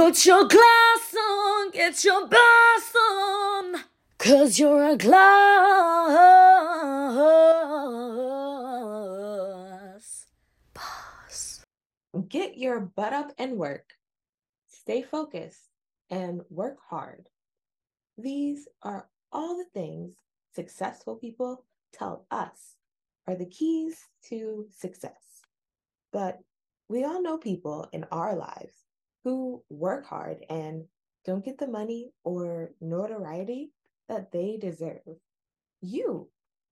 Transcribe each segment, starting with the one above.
Put your glass on, get your boss on, cause you're a gloss boss. Get your butt up and work. Stay focused and work hard. These are all the things successful people tell us are the keys to success. But we all know people in our lives who work hard and don't get the money or notoriety that they deserve. You,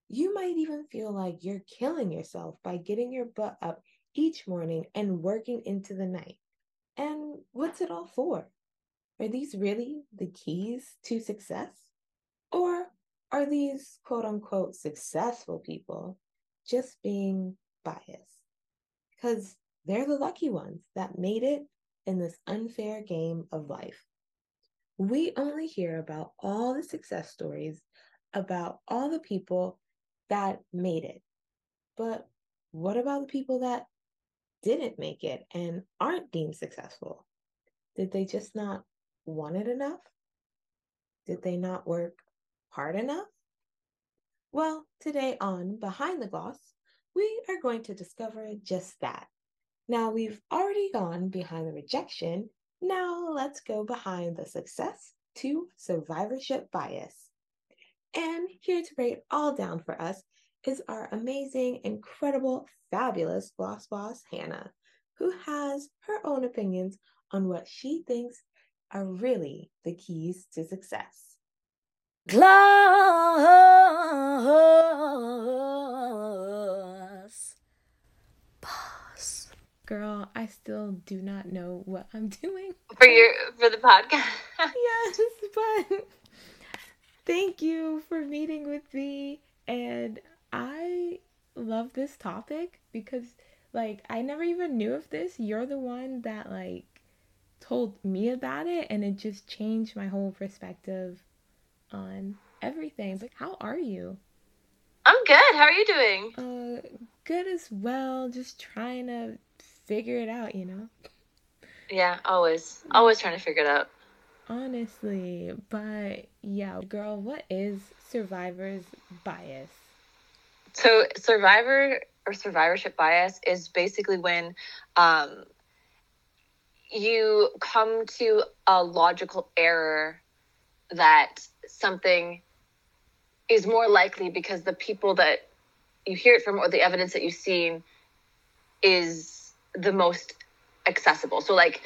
you might even feel like you're killing yourself by getting your butt up each morning and working into the night. And what's it all for? Are these really the keys to success? Or are these quote unquote successful people just being biased? Because they're the lucky ones that made it in this unfair game of life. We only hear about all the success stories about all the people that made it. But what about the people that didn't make it and aren't deemed successful? Did they just not want it enough? Did they not work hard enough? Well, today on Behind the Gloss, we are going to discover just that. Now we've already gone behind the rejection. Now let's go behind the success to survivorship bias. And here to break it all down for us is our amazing, incredible, fabulous gloss boss, Hannah, who has her own opinions on what she thinks are really the keys to success. Gloss boss. Girl, I still do not know what I'm doing. For your for the podcast. yes, but thank you for meeting with me and I love this topic because like I never even knew of this. You're the one that like told me about it and it just changed my whole perspective on everything. But how are you? I'm good. How are you doing? Uh good as well. Just trying to figure it out, you know. Yeah, always. Always trying to figure it out. Honestly, but yeah, girl, what is survivor's bias? So, survivor or survivorship bias is basically when um, you come to a logical error that something is more likely because the people that you hear it from or the evidence that you've seen is the most accessible. So, like,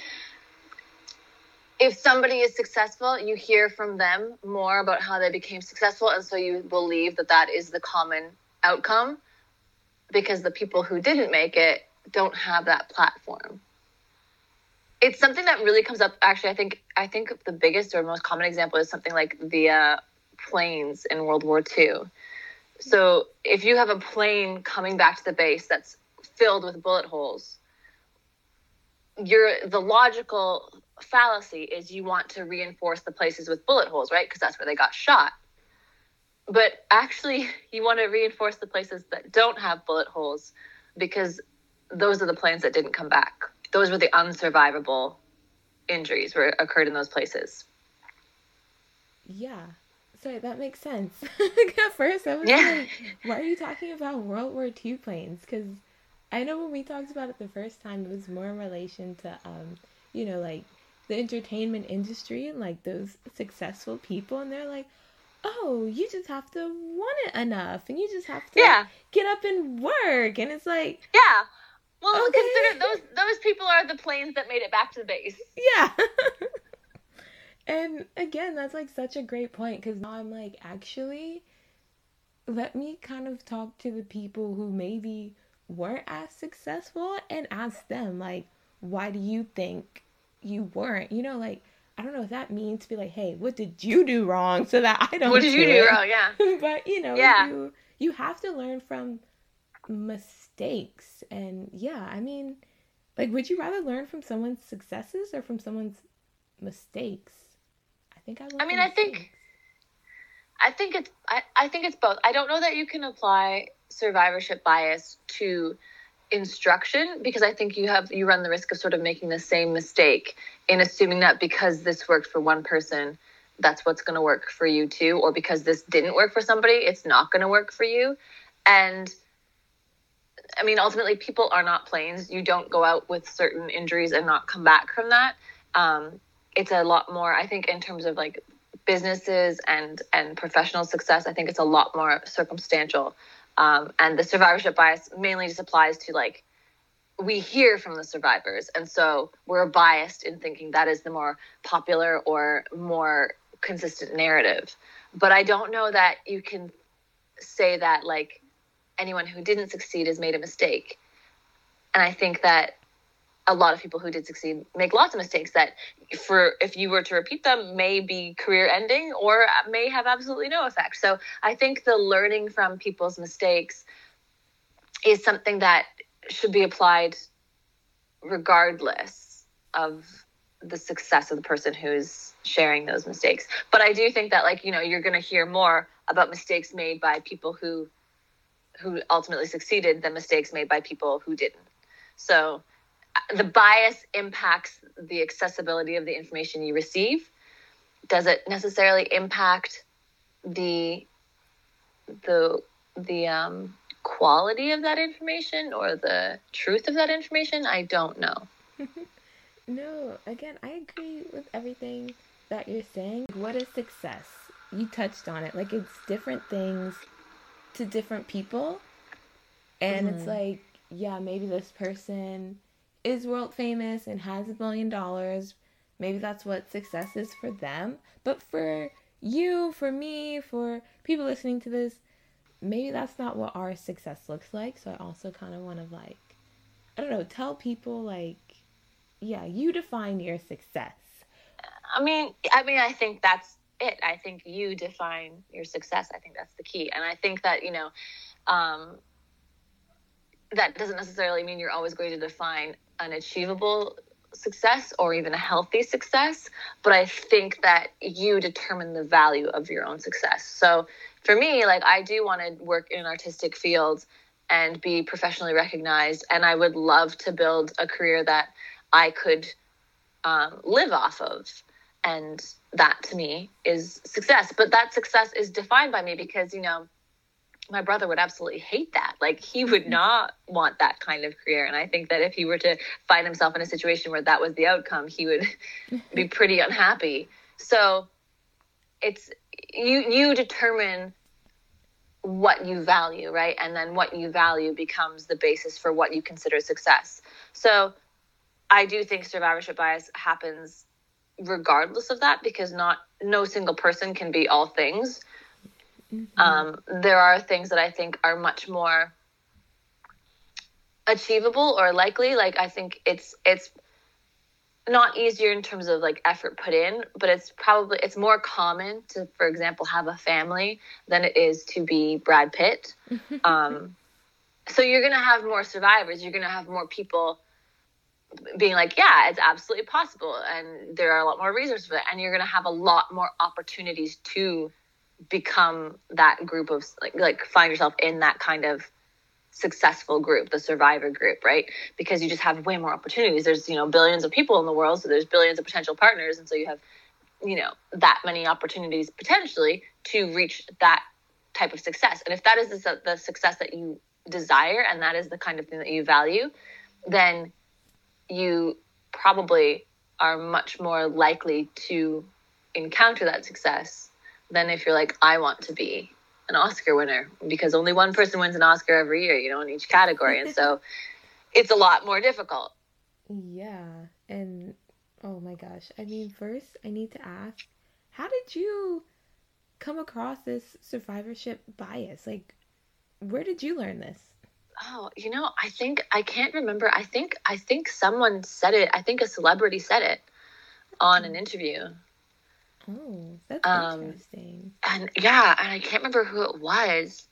if somebody is successful, you hear from them more about how they became successful, and so you believe that that is the common outcome because the people who didn't make it don't have that platform. It's something that really comes up. Actually, I think I think the biggest or most common example is something like the uh, planes in World War II. So if you have a plane coming back to the base that's filled with bullet holes, you're the logical fallacy is you want to reinforce the places with bullet holes, right? Because that's where they got shot. But actually, you want to reinforce the places that don't have bullet holes because those are the planes that didn't come back. Those were the unsurvivable injuries were occurred in those places. Yeah. Sorry, that makes sense. At first, I was Yeah. like, why are you talking about World War II planes? Because I know when we talked about it the first time, it was more in relation to, um, you know, like the entertainment industry and like those successful people. And they're like, oh, you just have to want it enough and you just have to Yeah. get up and work. And it's like, Yeah. Well, Okay. consider those those people are the planes that made it back to the base. Yeah. and again, that's like such a great point because now I'm like, actually, let me kind of talk to the people who maybe weren't as successful and ask them, like, why do you think you weren't? You know, like, I don't know if that means to be like, hey, what did you do wrong so that I don't What did you do it? wrong? Yeah. but you know, Yeah. you you have to learn from mistakes and yeah, I mean, like would you rather learn from someone's successes or from someone's mistakes? I think I I mean, I think- I think it's I, I think it's both. I don't know that you can apply survivorship bias to instruction because I think you have you run the risk of sort of making the same mistake in assuming that because this worked for one person, that's what's going to work for you too, or because this didn't work for somebody, it's not going to work for you. And I mean, ultimately, people are not planes. You don't go out with certain injuries and not come back from that. Um, it's a lot more, I think, in terms of like businesses and and professional success. I think it's a lot more circumstantial. Um, and the survivorship bias mainly just applies to like we hear from the survivors, and so we're biased in thinking that is the more popular or more consistent narrative. But I don't know that you can say that like anyone who didn't succeed has made a mistake. And I think that a lot of people who did succeed make lots of mistakes that for if you were to repeat them may be career ending or may have absolutely no effect. So I think the learning from people's mistakes is something that should be applied regardless of the success of the person who's sharing those mistakes. But I do think that like, you know, you're going to hear more about mistakes made by people who who ultimately succeeded than mistakes made by people who didn't. So the bias impacts the accessibility of the information you receive. Does it necessarily impact the the the um, quality of that information or the truth of that information? I don't know. no, again, I agree with everything that you're saying. What is success? You touched on it. Like it's different things to different people. And mm-hmm. it's like, yeah, maybe this person is world famous and has a billion dollars. Maybe that's what success is for them. But for you, for me, for people listening to this, maybe that's not what our success looks like. So I also kind of want to like, I don't know, tell people like, yeah, you define your success. I mean, I mean, I think that's it. I think you define your success. I think that's the key. And I think that, you know, um, that doesn't necessarily mean you're always going to define an achievable success or even a healthy success, but I think that you determine the value of your own success. So for me, like I do want to work in an artistic field and be professionally recognized, and I would love to build a career that I could um, live off of and that to me is success but that success is defined by me because you know my brother would absolutely hate that. Like he would mm. not want that kind of career. And i think that if he were to find himself in a situation where that was the outcome he would be pretty unhappy. So it's you you determine what you value right? And then what you value becomes the basis for what you consider success. So i do think survivorship bias happens regardless of that because not no single person can be all things. Mm-hmm. Um, there are things that I think are much more achievable or likely. Like I think it's it's not easier in terms of like effort put in, but it's probably it's more common to, for example, have a family than it is to be Brad Pitt. um, so you're gonna have more survivors. You're gonna have more people being like, yeah, it's absolutely possible, and there are a lot more resources for it, and you're going to have a lot more opportunities to become that group of like like find yourself in that kind of successful group, the survivor group, right? Because you just have way more opportunities. There's you know billions of people in the world, so there's billions of potential partners, and so you have you know that many opportunities potentially to reach that type of success. And if that is the, the success that you desire, and that is the kind of thing that you value, then you probably are much more likely to encounter that success than if you're like, I want to be an Oscar winner because only one person wins an Oscar every year, you know, in each category. and so it's a lot more difficult. Yeah. And oh my gosh. I mean, first, I need to ask how did you come across this survivorship bias? Like, where did you learn this? Oh, you know, I think I can't remember. I think I think someone said it. I think a celebrity said it on an mm. interview. Oh, that's um, interesting. And yeah, and I can't remember who it was.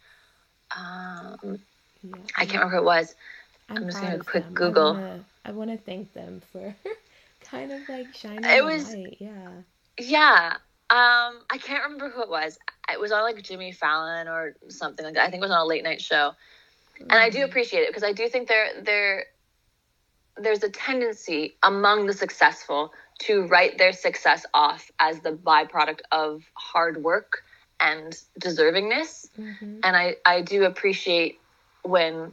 Um, yeah, I can't remember who it was. I'm, I'm just gonna quick them. Google. I want to thank them for kind of like shining it was, light. Yeah. Yeah. Um, I can't remember who it was. It was on like Jimmy Fallon or something like that. I think it was on a late night show and I do mm-hmm. appreciate it because I do think there there there's a tendency among the successful to write their success off as the byproduct of hard work and deservingness. Mhm. And I, I do appreciate when,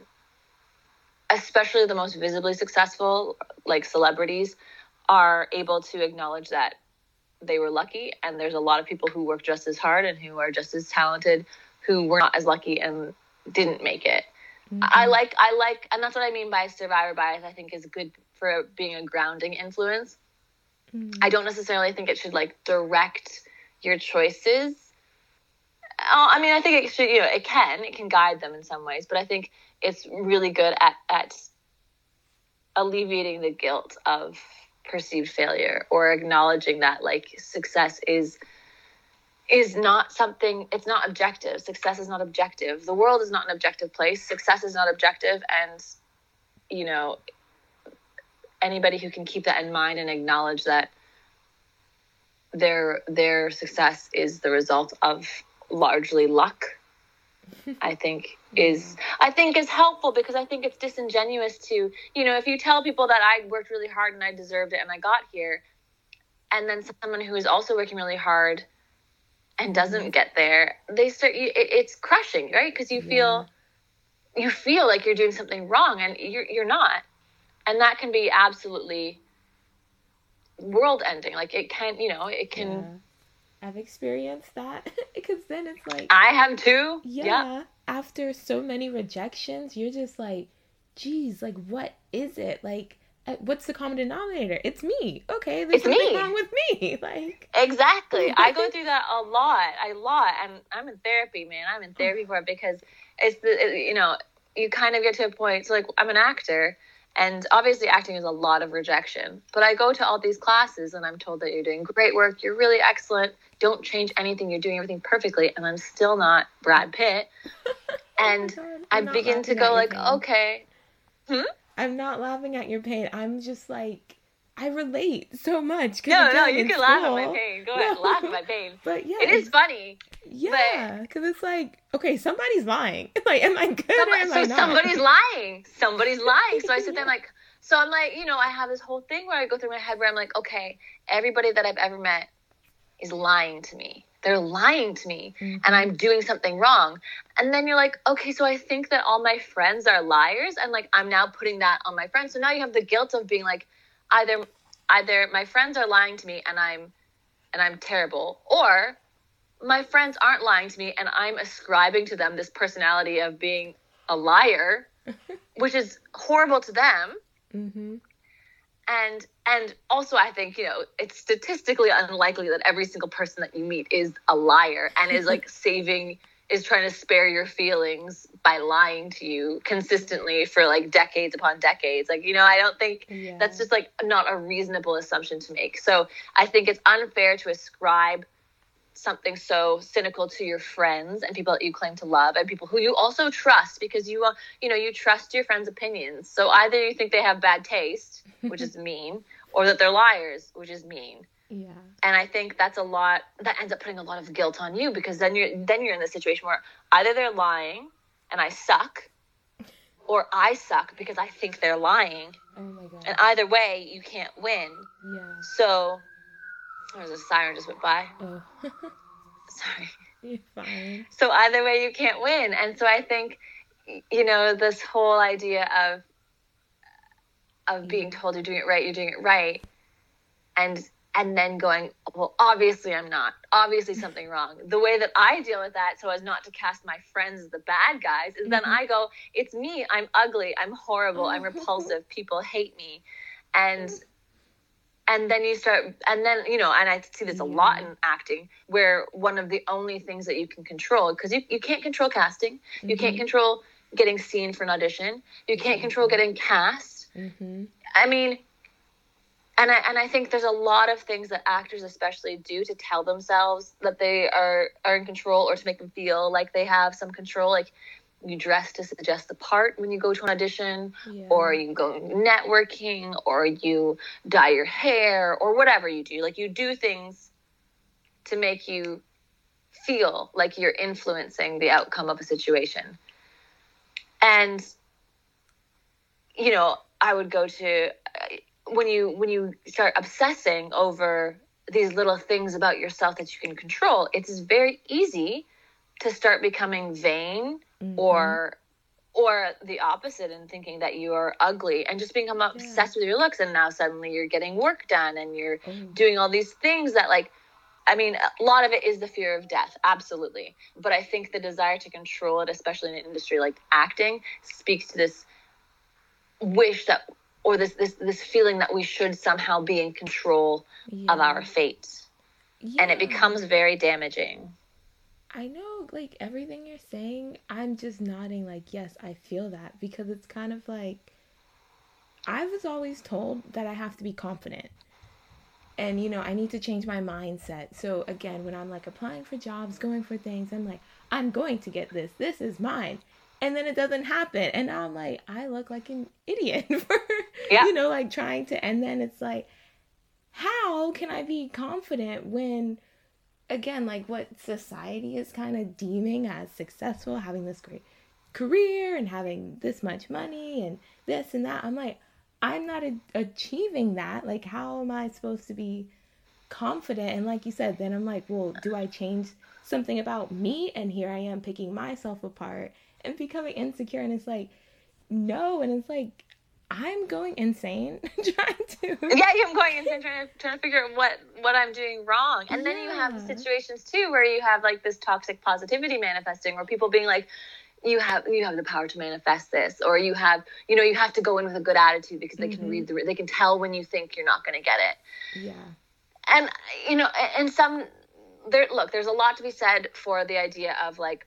especially the most visibly successful, like celebrities, are able to acknowledge that they were lucky. And there's a lot of people who work just as hard and who are just as talented who were not as lucky and didn't make it. I Mhm. like I like and that's what I mean by survivor bias I think is good for being a grounding influence. Mhm. I don't necessarily think it should like direct your choices. Uh, I mean I think it should you know it can it can guide them in some ways, but I think it's really good at at alleviating the guilt of perceived failure or acknowledging that like success is is not something it's not objective success is not objective the world is not an objective place success is not objective and you know anybody who can keep that in mind and acknowledge that their their success is the result of largely luck i think is i think is helpful because i think it's disingenuous to you know if you tell people that i worked really hard and i deserved it and i got here and then someone who is also working really hard and mm-hmm. doesn't get there they start you- it, it's crushing right? Because you feel you feel like you're doing something wrong and you're, you're not and that can be absolutely world ending like it can you know it can Yeah. I've experienced that because then it's like i have too yeah, after so many rejections you're just like geez like what is it like uh, what's the common denominator it's me okay there's It's something me. wrong with me like Exactly. I go through that a lot, a lot, and I'm in therapy, man. I'm in therapy for it because it's the it- you know you kind of get to a point. So like I'm an actor, and obviously acting is a lot of rejection. But I go to all these classes, and I'm told that you're doing great work. You're really excellent. Don't change anything. You're doing everything perfectly, and I'm still not Brad Pitt. Oh and Oh I begin to go like, pain. okay, hmm? i'm not laughing at your pain i'm just like i relate so much no, no, you can laugh at my pain. Go ahead, No. laugh at my pain. but yeah It is funny. yeah because it's like okay somebody's lying like am i good Somebody, am so i somebody's lying. Somebody's lying. So I sit there like, so I'm like, you know, I have this whole thing where I go through my head where I'm like, okay, everybody that I've ever met is lying to me. They're lying to me Mhm. and I'm doing something wrong. And then you're like, okay, so I think that all my friends are liars and like I'm now putting that on my friends. So now you have the guilt of being like either either my friends are lying to me and I'm and I'm terrible or my friends aren't lying to me and I'm ascribing to them this personality of being a liar, which is horrible to them. mm-hmm. And and also I think, you know, it's statistically unlikely that every single person that you meet is a liar and is like saving is trying to spare your feelings by lying to you consistently for like decades upon decades. Like, you know, I don't think yeah that's just like not a reasonable assumption to make. So I think it's unfair to ascribe something so cynical to your friends and people that you claim to love and people who you also trust because you uh, you know you trust your friends' opinions. So either you think they have bad taste, which is mean, or that they're liars, which is mean. Yeah And I think that's a lot that ends up putting a lot of guilt on you because then you're then you're in the situation where either they're lying and I suck or I suck because I think they're lying. oh my god And either way, you can't win. yeah So there's a siren just went by. oh Sorry. you're fine So either way, you can't win. And so I think, you know, this whole idea of of being told you're doing it right, you're doing it right, and and then going, well, obviously I'm not. Obviously something wrong. The way that I deal with that, so as not to cast my friends as the bad guys, is then Mhm. I go, it's me. I'm ugly. I'm horrible. I'm repulsive. People hate me, and and then you start and then you know and i see this a lot in acting where one of the only things that you can control because you, you can't control casting you can't Mhm. control getting seen for an audition you can't control getting cast mm-hmm. i mean and I, and I think there's a lot of things that actors especially do to tell themselves that they are are in control or to make them feel like they have some control. Like you dress to suggest the part when you go to an audition yeah. or you go networking or you dye your hair or whatever you do. Like you do things to make you feel like you're influencing the outcome of a situation. And you know i would go to when you when you start obsessing over these little things about yourself that you can control, it's very easy to start becoming vain Mhm. or or the opposite and thinking that you are ugly and just become obsessed with your looks. And now suddenly you're getting work done and you're Oh, doing all these things that like i mean a lot of it is the fear of death absolutely. But i think the desire to control it especially in an industry like acting speaks to this wish that or this this this feeling that we should somehow be in control of our fate and it becomes very damaging I know, like everything you're saying, I'm just nodding, like, yes, I feel that because it's kind of like I was always told that I have to be confident. And, you know, I need to change my mindset. So, again, when I'm like applying for jobs, going for things, I'm like, I'm going to get this. This is mine. And then it doesn't happen. And now I'm like, I look like an idiot for, Yeah. you know, like trying to. And then it's like, how can I be confident when again like what society is kind of deeming as successful having this great career and having this much money and this and that i'm like i'm not a- achieving that like how am i supposed to be confident and like you said then i'm like well do i change something about me and here i am picking myself apart and becoming insecure and it's like no and it's like i'm going insane trying to yeah, I'm going insane trying to trying to figure out what what I'm doing wrong. And then you have Yeah. situations too where you have like this toxic positivity manifesting, where people being like, you have you have the power to manifest this, or you have you know you have to go in with a good attitude because they can Mhm. read the they can tell when you think you're not going to get it. yeah And you know, and some there look, there's a lot to be said for the idea of like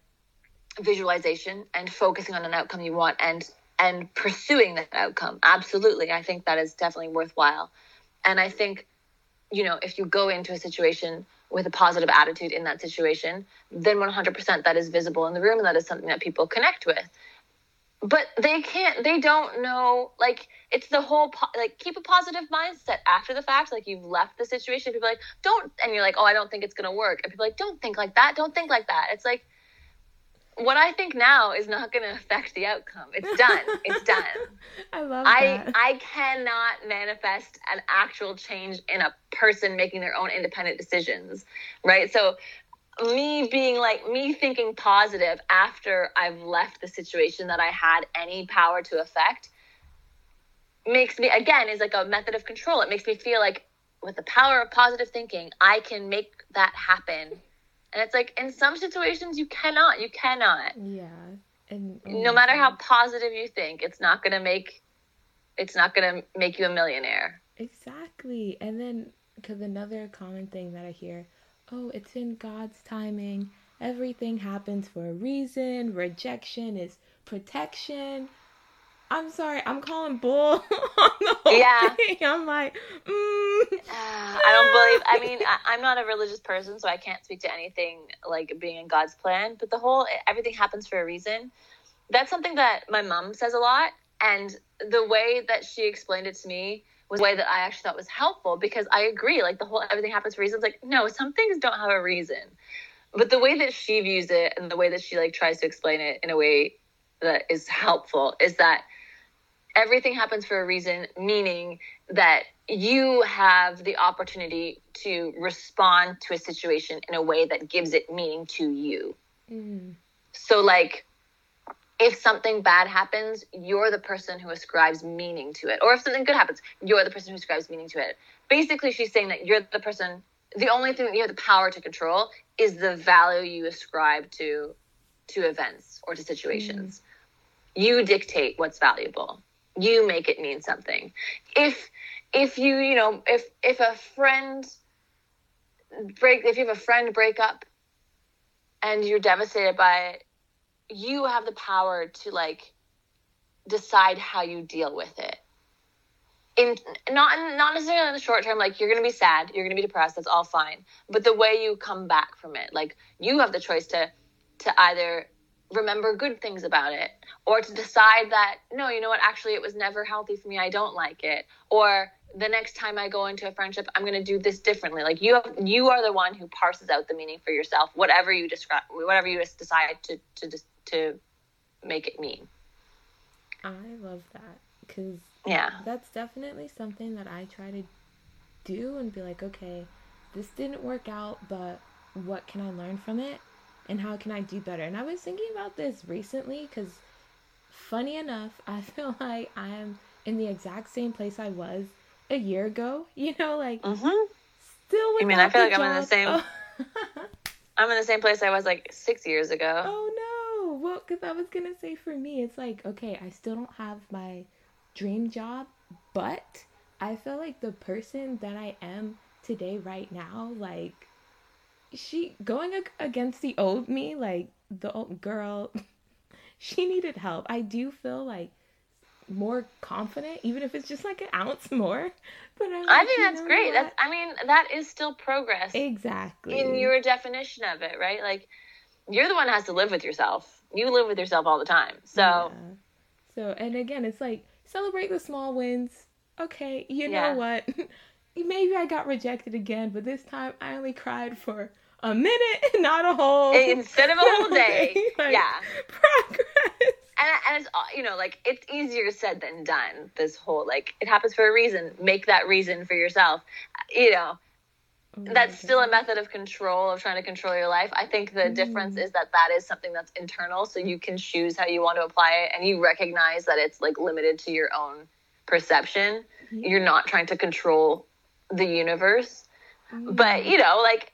visualization and focusing on an outcome you want and and pursuing that outcome. Absolutely. I think that is definitely worthwhile. And I think, you know, if you go into a situation with a positive attitude in that situation, then 100% that is visible in the room and that is something that people connect with. But they can't, they don't know, like, it's the whole, po- like, keep a positive mindset after the fact. Like, you've left the situation. People are like, don't, and you're like, oh, I don't think it's going to work. And people are like, don't think like that. Don't think like that. It's like, what I think now is not going to affect the outcome. It's done. it's done. i love I that I cannot manifest an actual change in a person making their own independent decisions, right? So me being like me thinking positive after I've left the situation that I had any power to affect makes me again is like a method of control. It makes me feel like with the power of positive thinking, I can make that happen. And it's like in some situations you cannot, you cannot Yeah. And oh no matter how positive you think it's not going to make it's not going to make you a millionaire Exactly. And then, because another common thing that I hear, oh, it's in God's timing. Everything happens for a reason. Rejection is protection. I'm sorry, I'm calling bull on the whole Yeah. thing. I'm like, mm, i don't believe i mean I, i'm not a religious person so i can't speak to anything like being in god's plan but the whole everything happens for a reason that's something that my mom says a lot and the way that she explained it to me was a way that i actually thought was helpful because i agree like the whole everything happens for reasons like no some things don't have a reason but the way that she views it and the way that she like tries to explain it in a way that is helpful is that everything happens for a reason meaning that you have the opportunity to respond to a situation in a way that gives it meaning to you. Mm, so like if something bad happens you're the person who ascribes meaning to it. Or if something good happens you're the person who ascribes meaning to it. Basically she's saying that you're the person the only thing that you have the power to control is the value you ascribe to to events or to situations. You dictate what's valuable you make it mean something. If if you you know if if a friend break if you have a friend break up and you're devastated by it you have the power to like decide how you deal with it. In not not necessarily in the short term like you're gonna be sad you're gonna be depressed that's all fine. But the way you come back from it like you have the choice to to either remember good things about it or to decide that no you know what actually it was never healthy for me i don't like it or the next time i go into a friendship i'm going to do this differently like you have you are the one who parses out the meaning for yourself whatever you describe whatever you decide to to to make it mean I love that because Yeah. that's definitely something that I try to do and be like, okay, this didn't work out, but what can I learn from it? And how can I do better? And I was thinking about this recently because, funny enough, I feel like I am in the exact same place I was a year ago. You know, like Mm-hmm. still. You mean, I feel like I'm in the same- Oh. I'm in the same place I was like six years ago. Oh no! Well, because I was gonna say for me, it's like okay, I still don't have my dream job, but I feel like the person that I am today, right now, like she going ag- against the old me, like the old girl, she needed help. I do feel like more confident, even if it's just like an ounce more. But I'm I think that's great. what? That's I mean, that is still progress exactly in your definition of it, right? Like you're the one has to live with yourself. You live with yourself all the time. So Yeah. So and again, it's like celebrate the small wins. Okay, you know what? Maybe I got rejected again, but this time I only cried for a minute, not a whole instead of a whole day, Like, yeah. Progress. And, and it's all- you know like it's easier said than done. This whole like it happens for a reason. Make that reason for yourself. You know oh that's still a method of control of trying to control your life. I think the difference mm-hmm. is that that is something that's internal, so you can choose how you want to apply it, and you recognize that it's like limited to your own perception. Mm-hmm. You're not trying to control the universe, but you know, like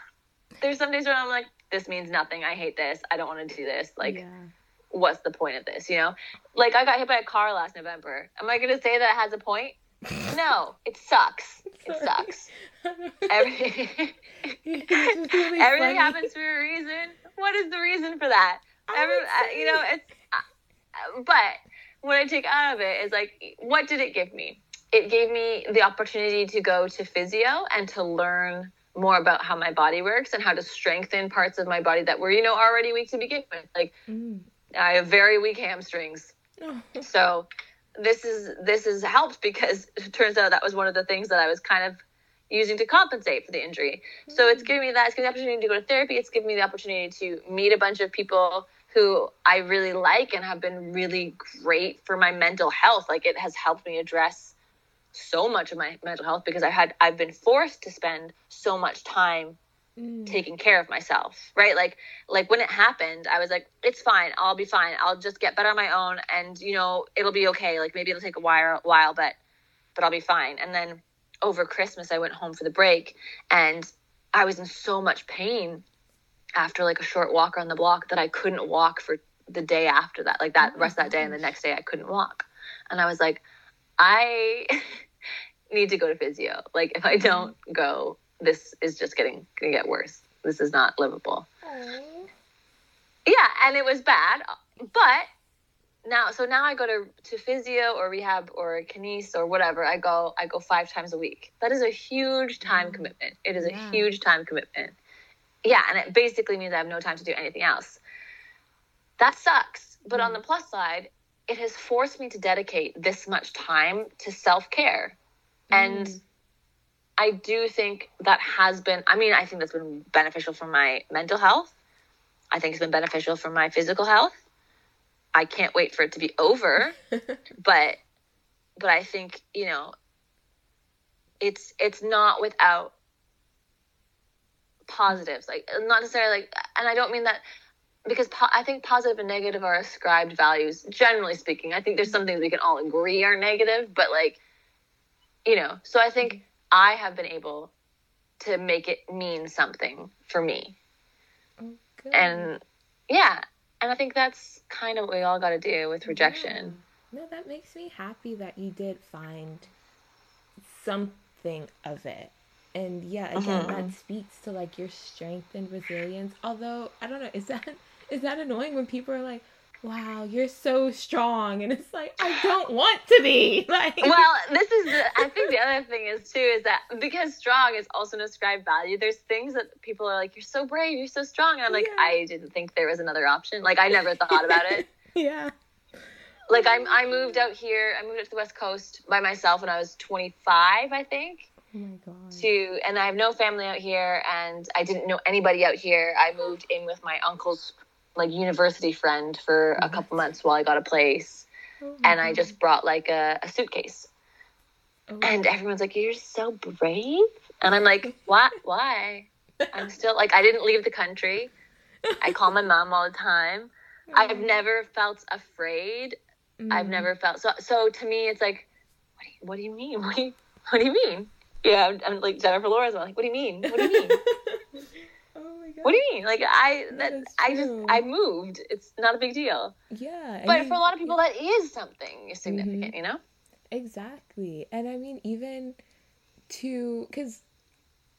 there's some days where I'm like, this means nothing. I hate this. I don't want to do this. Like, yeah. what's the point of this? You know, like I got hit by a car last November. Am I going to say that it has a point? No, it sucks. It sucks. Every, It's just really everything happens for a reason. What is the reason for that? Every, you know, it's. Uh, but what I take out of it is like, what did it give me? It gave me the opportunity to go to physio and to learn more about how my body works and how to strengthen parts of my body that were, you know, already weak to begin with. Like Mm. I have very weak hamstrings. Oh. So this is this is helped because it turns out that was one of the things that I was kind of using to compensate for the injury. So it's giving me that it's giving me the opportunity to go to therapy. It's giving me the opportunity to meet a bunch of people who I really like and have been really great for my mental health. Like it has helped me address so much of my mental health because I had I've been forced to spend so much time Mm. taking care of myself right? Like like when it happened i was like it's fine. I'll be fine. I'll just get better on my own and you know it'll be okay. Like maybe it'll take a while while but but i'll be fine. And then over christmas i went home for the break and i was in so much pain after like a short walk around the block that i couldn't walk for the day after that like that Oh rest of that day and the next day i couldn't walk. And i was like i need to go to physio like if i don't go this is just getting gonna get worse this is not livable Aw. yeah and it was bad but now so now i go to to physio or rehab or kinese or whatever i go i go five times a week that is a huge time Mm. commitment it is Yeah. a huge time commitment yeah and it basically means i have no time to do anything else that sucks but on Mm. the plus side it has forced me to dedicate this much time to self-care and Mm. I do think that has been, I mean, I think that's been beneficial for my mental health. I think it's been beneficial for my physical health. I can't wait for it to be over, but but I think, you know, it's it's not without positives. Like not necessarily like and I don't mean that because po- I think positive and negative are ascribed values generally speaking. I think there's some things we can all agree are negative, but like you know, so I think I have been able to make it mean something for me. Oh. And yeah, and I think that's kind of what we all got to do with rejection. Yeah. No, that makes me happy that you did find something of it. And yeah, again, Mhm. that speaks to like your strength and resilience. Although I don't know, is that is that annoying when people are like, "Wow, you're so strong," and it's like I don't want to be like. Well, this is the, I think the other thing is too is that because strong is also an ascribed value. There's things that people are like, "You're so brave, you're so strong," and I'm like, Yeah. I didn't think there was another option. Like I never thought about it. yeah. like I'm, I moved out here. I moved out to the West Coast by myself when I was 25, I think. Oh my god. To and I have no family out here, and I didn't know anybody out here. I moved in with my uncle's like university friend for a couple months while I got a place, Oh and I just brought like a, a suitcase. Oh. And everyone's like, You're so brave. And I'm like, What? Why? I'm still like, I didn't leave the country. I call my mom all the time. I've never felt afraid. I've Mm. never felt so. So to me, it's like, what do you, what do you mean? What do you, what do you mean? Yeah, I'm, I'm like Jennifer Lawrence. I'm like, what do you mean? What do you mean? god. what do you mean? Like I, That that, I just. I moved. It's not a big deal. Yeah. I But mean, for a lot of people, that is something significant. Mm-hmm. You know? Exactly. And I mean, even to, because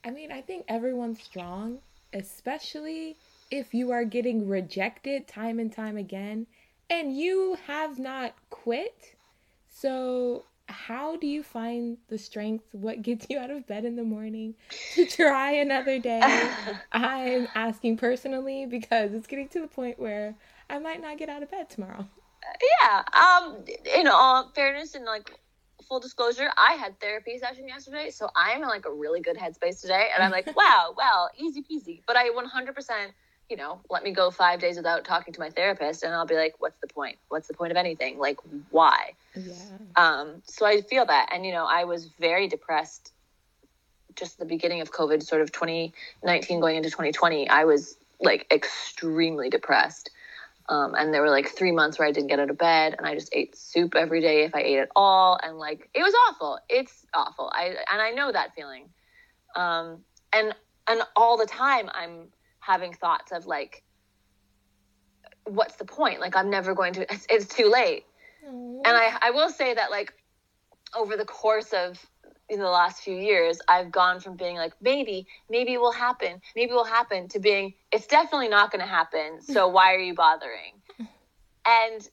I mean, I think everyone's strong, especially if you are getting rejected time and time again and you have not quit. So, how do you find the strength? What gets you out of bed in the morning to try another day? I'm asking personally because it's getting to the point where I might not get out of bed tomorrow. yeah. Um. In all fairness and like full disclosure, I had therapy session yesterday, so I'm in like a really good headspace today, and I'm like, wow, well, easy peasy. But I 100 percent you know, let me go five days without talking to my therapist, and I'll be like, what's the point? What's the point of anything? Like, why? Yeah. Um, so I feel that. And, you know, I was very depressed just the beginning of COVID, sort of 2019 going into 2020. I was like extremely depressed. Um, and there were like three months where I didn't get out of bed and I just ate soup every day if I ate at all. And like, it was awful. It's awful. I, and I know that feeling. Um, and, and all the time I'm having thoughts of like, what's the point? Like, I'm never going to, it's, it's too late. And I, I will say that like over the course of in the last few years i've gone from being like maybe maybe it will happen maybe it will happen to being it's definitely not going to happen so why are you bothering? And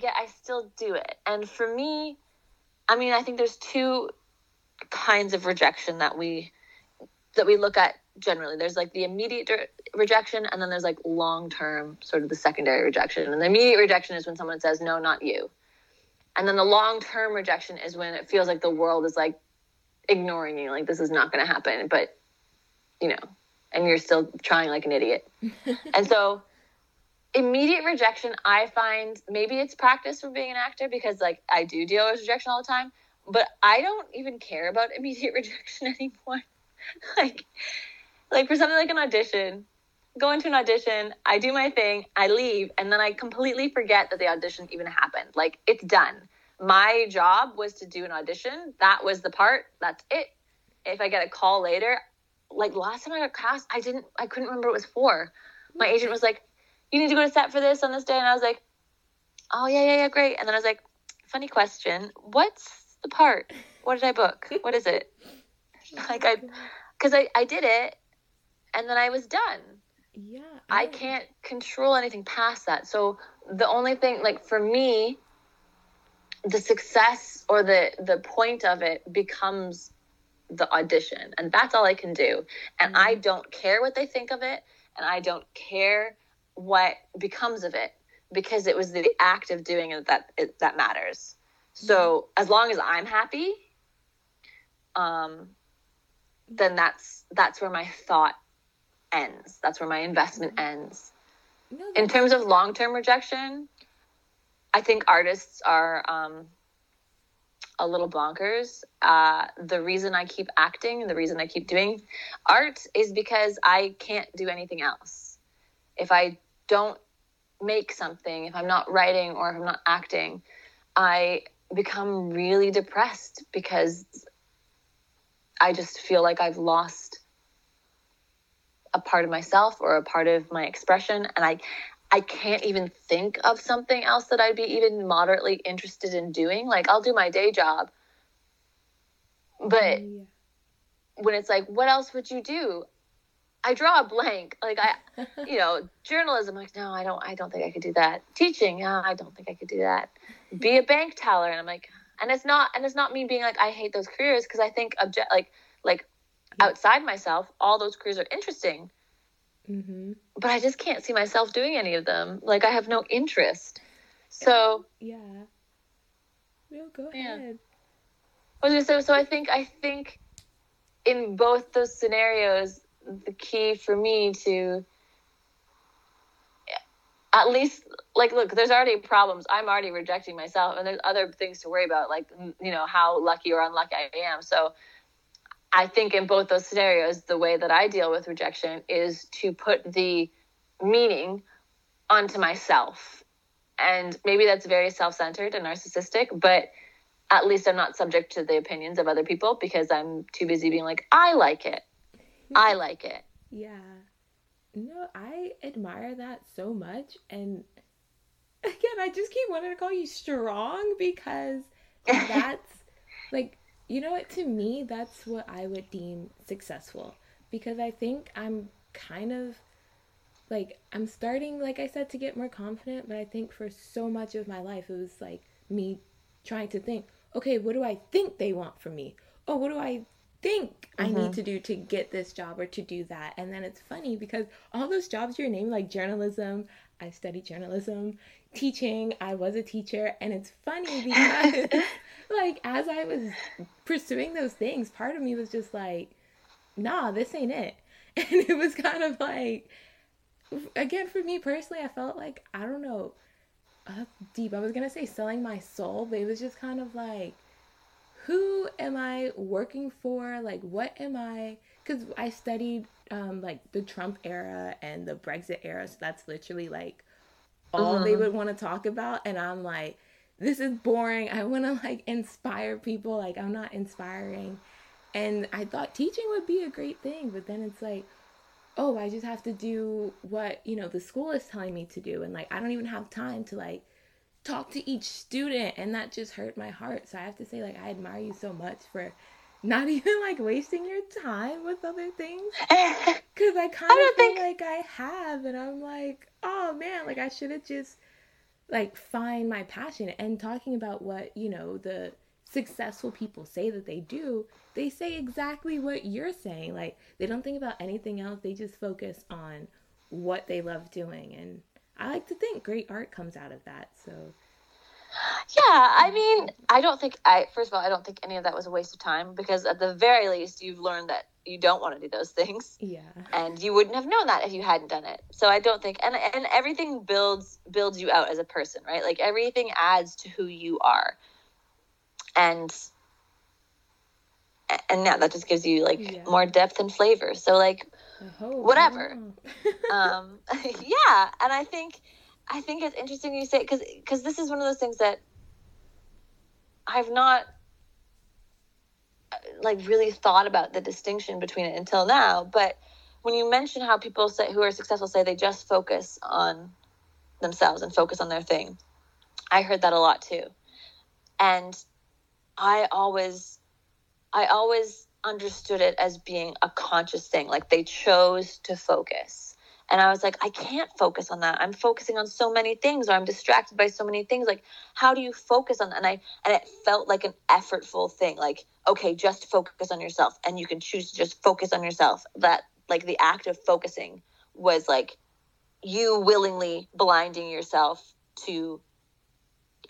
yeah i still do it. And for me i mean i think there's two kinds of rejection that we that we look at generally there's like the immediate dir- rejection and then there's like long term sort of the secondary rejection. And the immediate rejection is when someone says no not you. And then the long term rejection is when it feels like the world is like ignoring you like this is not going to happen but you know and you're still trying like an idiot. And so immediate rejection i find maybe it's practice from being an actor because like i do deal with rejection all the time but i don't even care about immediate rejection anymore. Like like for something like an audition go into an audition i do my thing i leave and then i completely forget that the audition even happened. Like it's done. My job was to do an audition. That was the part. That's it. If i get a call later like last time i got cast i didn't i couldn't remember what it was for. My agent was like you need to go to set for this on this day and i was like oh yeah yeah yeah great. And then i was like funny question. What's the part? What did i book? What is it? Like i because I, I did it and then i was done Yeah. I can't control anything past that. So the only thing like for me the success or the the point of it becomes the audition and that's all I can do. And I don't care what they think of it and I don't care what becomes of it because it was the act of doing it that it, that matters. So as long as I'm happy um then that's that's where my thought ends. That's where my investment ends. No, In terms of long term rejection, I think artists are um, a little bonkers. Uh, the reason I keep acting, and the reason I keep doing art is because I can't do anything else. If I don't make something, if I'm not writing or if I'm not acting, I become really depressed because I just feel like I've lost a part of myself or a part of my expression and I I can't even think of something else that I'd be even moderately interested in doing. Like I'll do my day job. But Yeah. when it's like what else would you do? I draw a blank. Like I you know, journalism like no, I don't I don't think I could do that. Teaching, no, I don't think I could do that. Be a bank teller and I'm like and it's not and it's not me being like I hate those careers because I think object like like outside myself all those careers are interesting Mm-hmm. but I just can't see myself doing any of them. Like I have no interest. So Yeah. No, go Yeah. ahead. I was gonna say, so I think I think in both those scenarios, the key for me to at least like look there's already problems i'm already rejecting myself and there's other things to worry about like you know how lucky or unlucky i am so i think in both those scenarios the way that i deal with rejection is to put the meaning onto myself and maybe that's very self-centered and narcissistic but at least i'm not subject to the opinions of other people because i'm too busy being like i like it i like it Yeah. No, I admire that so much. And again, I just keep wanting to call you strong because that's like, you know what? To me, that's what I would deem successful because I think I'm kind of like, I'm starting, like I said, to get more confident. But I think for so much of my life, it was like me trying to think, okay, what do I think they want from me? Oh, what do I think I need mm-hmm. to do to get this job or to do that. And then it's funny because all those jobs you're naming, like journalism, I studied journalism, teaching, I was a teacher. And it's funny because, like, as I was pursuing those things, part of me was just like, nah, this ain't it. And it was kind of like, again, for me personally, I felt like, I don't know, uh, deep. I was going to say selling my soul, but it was just kind of like, who am I working for? Like, what am I? Because I studied um, like the Trump era and the Brexit era, so that's literally like all they would want to talk about. And I'm like, this is boring. I want to like inspire people. Like, I'm not inspiring. And I thought teaching would be a great thing, but then it's like, oh, I just have to do what, you know, the school is telling me to do. And like, I don't even have time to like talk to each student. And that just hurt my heart. So I have to say, like, I admire you so much for not even like wasting your time with other things. Cause I kind of feel think- like I have. And I'm like, oh man, like I should have just like find my passion and talking about what, you know, the successful people say that they do, they say exactly what you're saying. Like they don't think about anything else. They just focus on what they love doing. And I like to think great art comes out of that. So Yeah, I mean, I don't think I first of all, I don't think any of that was a waste of time because at the very least you've learned that you don't want to do those things yeah. and you wouldn't have known that if you hadn't done it. So I don't think and and everything builds builds you out as a person, right? Like everything adds to who you are. And and yeah, that just gives you like Yeah. more depth and flavor. So like Whatever. Oh. um yeah and i think i think it's interesting you say because because this is one of those things that i've not uh, like really thought about the distinction between it until now but when you mention how people say who are successful say they just focus on themselves and focus on their thing i heard that a lot too. And i always i always understood it as being a conscious thing like they chose to focus and i was like i can't focus on that. I'm focusing on so many things or i'm distracted by so many things. Like how do you focus on that? And i and it felt like an effortful thing. Like okay just focus on yourself. And you can choose to just focus on yourself. That like the act of focusing was like you willingly blinding yourself to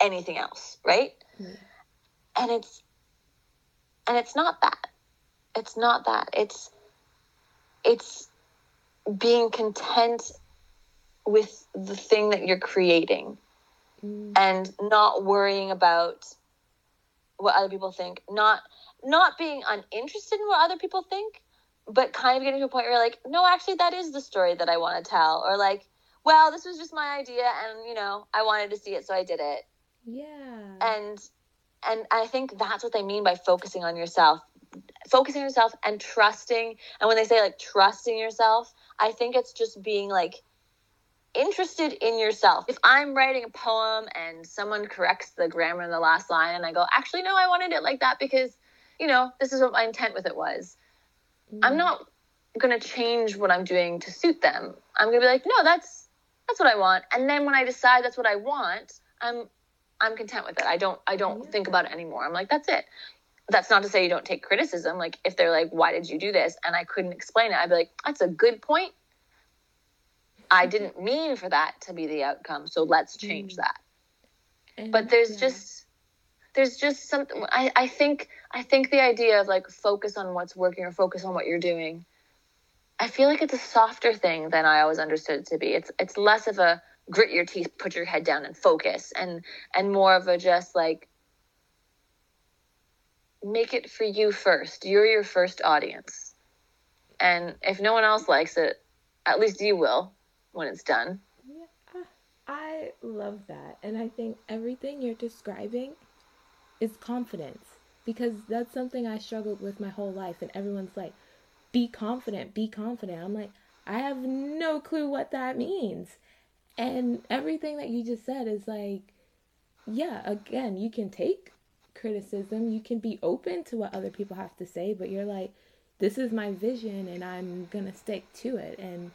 anything else right? Yeah. and it's and it's not that it's not that it's it's being content with the thing that you're creating Mm, and not worrying about what other people think. Not not being uninterested in what other people think but kind of getting to a point where you're like no actually that is the story that i want to tell. Or like well this was just my idea and you know i wanted to see it so i did it. Yeah. and and i think that's what they mean by focusing on yourself. Focusing on yourself and trusting and when they say like trusting yourself i think it's just being like interested in yourself. If i'm writing a poem and someone corrects the grammar in the last line and i go actually no i wanted it like that because you know this is what my intent with it was i'm Mm. not going to change what i'm doing to suit them. I'm going to be like no that's that's what i want. And then when i decide that's what i want i'm i'm content with it. I don't i don't Yeah. think about it anymore. I'm like that's it that's not to say you don't take criticism. Like if they're like why did you do this? and i couldn't explain it i'd be like that's a good point. I didn't mean for that to be the outcome so let's change Mm. that but there's just there's just something I, I think i think the idea of like focus on what's working or focus on what you're doing i feel like it's a softer thing than i always understood it to be. It's it's less of a grit your teeth, put your head down and focus and and more of a just like make it for you first. You're your first audience. And if no one else likes it, at least you will when it's done. Yeah, I love that. And I think everything you're describing is confidence because that's something I struggled with my whole life. And everyone's like, be confident, be confident. I'm like, I have no clue what that means. And everything that you just said is like, yeah, again, you can take criticism, you can be open to what other people have to say, but you're like, this is my vision and I'm gonna stick to it. And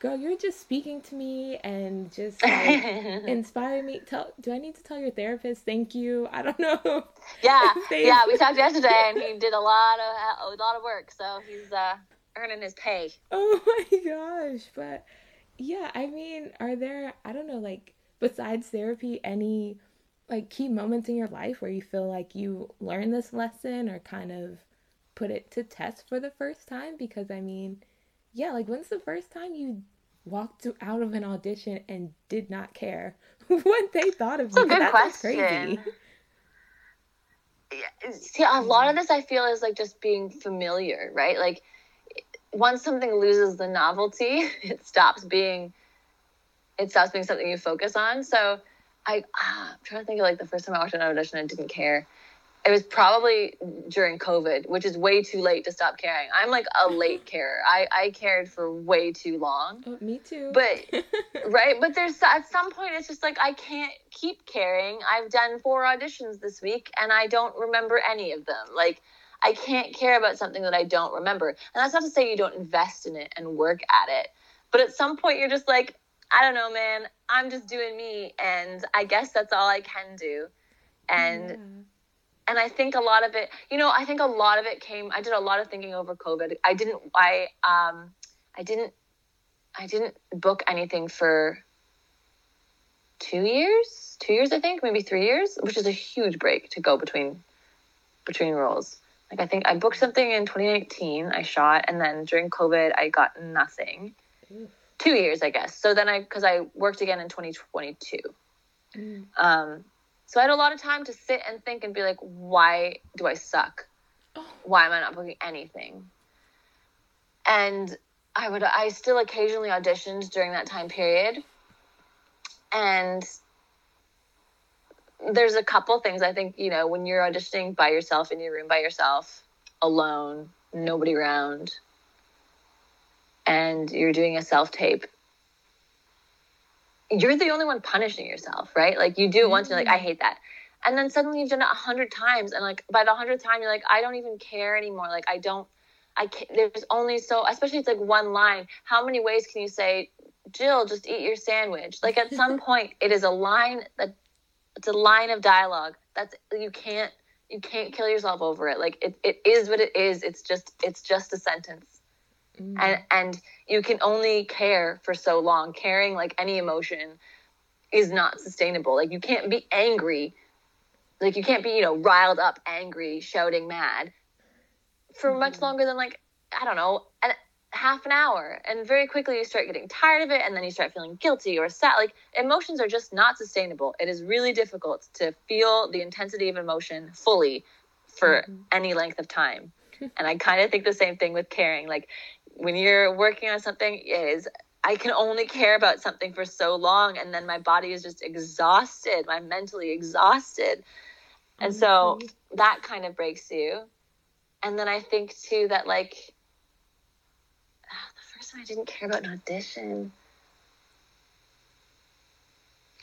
girl, you're just speaking to me and just like inspiring me. Tell, do I need to tell your therapist thank you? I don't know. Yeah, yeah. We talked yesterday, and he did a lot of a lot of work, so he's uh, earning his pay. Oh my gosh! But yeah, I mean, are there? I don't know, like besides therapy, any like key moments in your life where you feel like you learned this lesson or kind of put it to test for the first time? Because I mean yeah, like when's the first time you walked out of an audition and did not care what they thought of That's you? A good That's question. crazy. Yeah, see, a lot of this I feel is like just being familiar, right? Like once something loses the novelty, it stops being it stops being something you focus on. So I ah, I'm trying to think of like the first time I watched an audition and didn't care it was probably during COVID, which is way too late to stop caring. I'm like a late carer. I, I cared for way too long. Oh, me too. But right, but there's at some point it's just like I can't keep caring. I've done four auditions this week and I don't remember any of them. Like I can't care about something that I don't remember. And that's not to say you don't invest in it and work at it. But at some point you're just like, I don't know, man. I'm just doing me and I guess that's all I can do. And yeah and I think a lot of it, you know, I think a lot of it came. I did a lot of thinking over COVID. I didn't. I um, I didn't. I didn't book anything for two years. Two years, I think, maybe three years, which is a huge break to go between between roles. Like I think I booked something in 2019. I shot, and then during COVID, I got nothing. Two years, I guess. So then I, because I worked again in 2022. Mm. Um, so I had a lot of time to sit and think and be like, why do I suck? Oh. Why am I not booking anything? And I would, I still occasionally auditioned during that time period. And there's a couple things I think, you know, when you're auditioning by yourself in your room by yourself, alone, nobody around, and you're doing a self tape, you're the only one punishing yourself, right? Like you do it once, and you're like, I mm. hate that. And then suddenly you've done it a hundred times, and like by the hundredth time, you're like, I don't even care anymore. Like I don't, I can't. There's only so, especially it's like one line. How many ways can you say, Jill, just eat your sandwich? Like at some point, it is a line that it's a line of dialogue. That's you can't you can't kill yourself over it. Like it, it is what it is. It's just it's just a sentence Mm. and and you can only care for so long. Caring like any emotion is not sustainable. Like you can't be angry. Like you can't be you know riled up angry shouting mad for much Mhm. longer than like i don't know an, half an hour. And very quickly you start getting tired of it and then you start feeling guilty or sad. Like emotions are just not sustainable. It is really difficult to feel the intensity of emotion fully for Mhm. any length of time. And i kind of think the same thing with caring. Like when you're working on something it is i can only care about something for so long and then my body is just exhausted i'm mentally exhausted and so that kind of breaks you and then i think too that like the first time i didn't care about an audition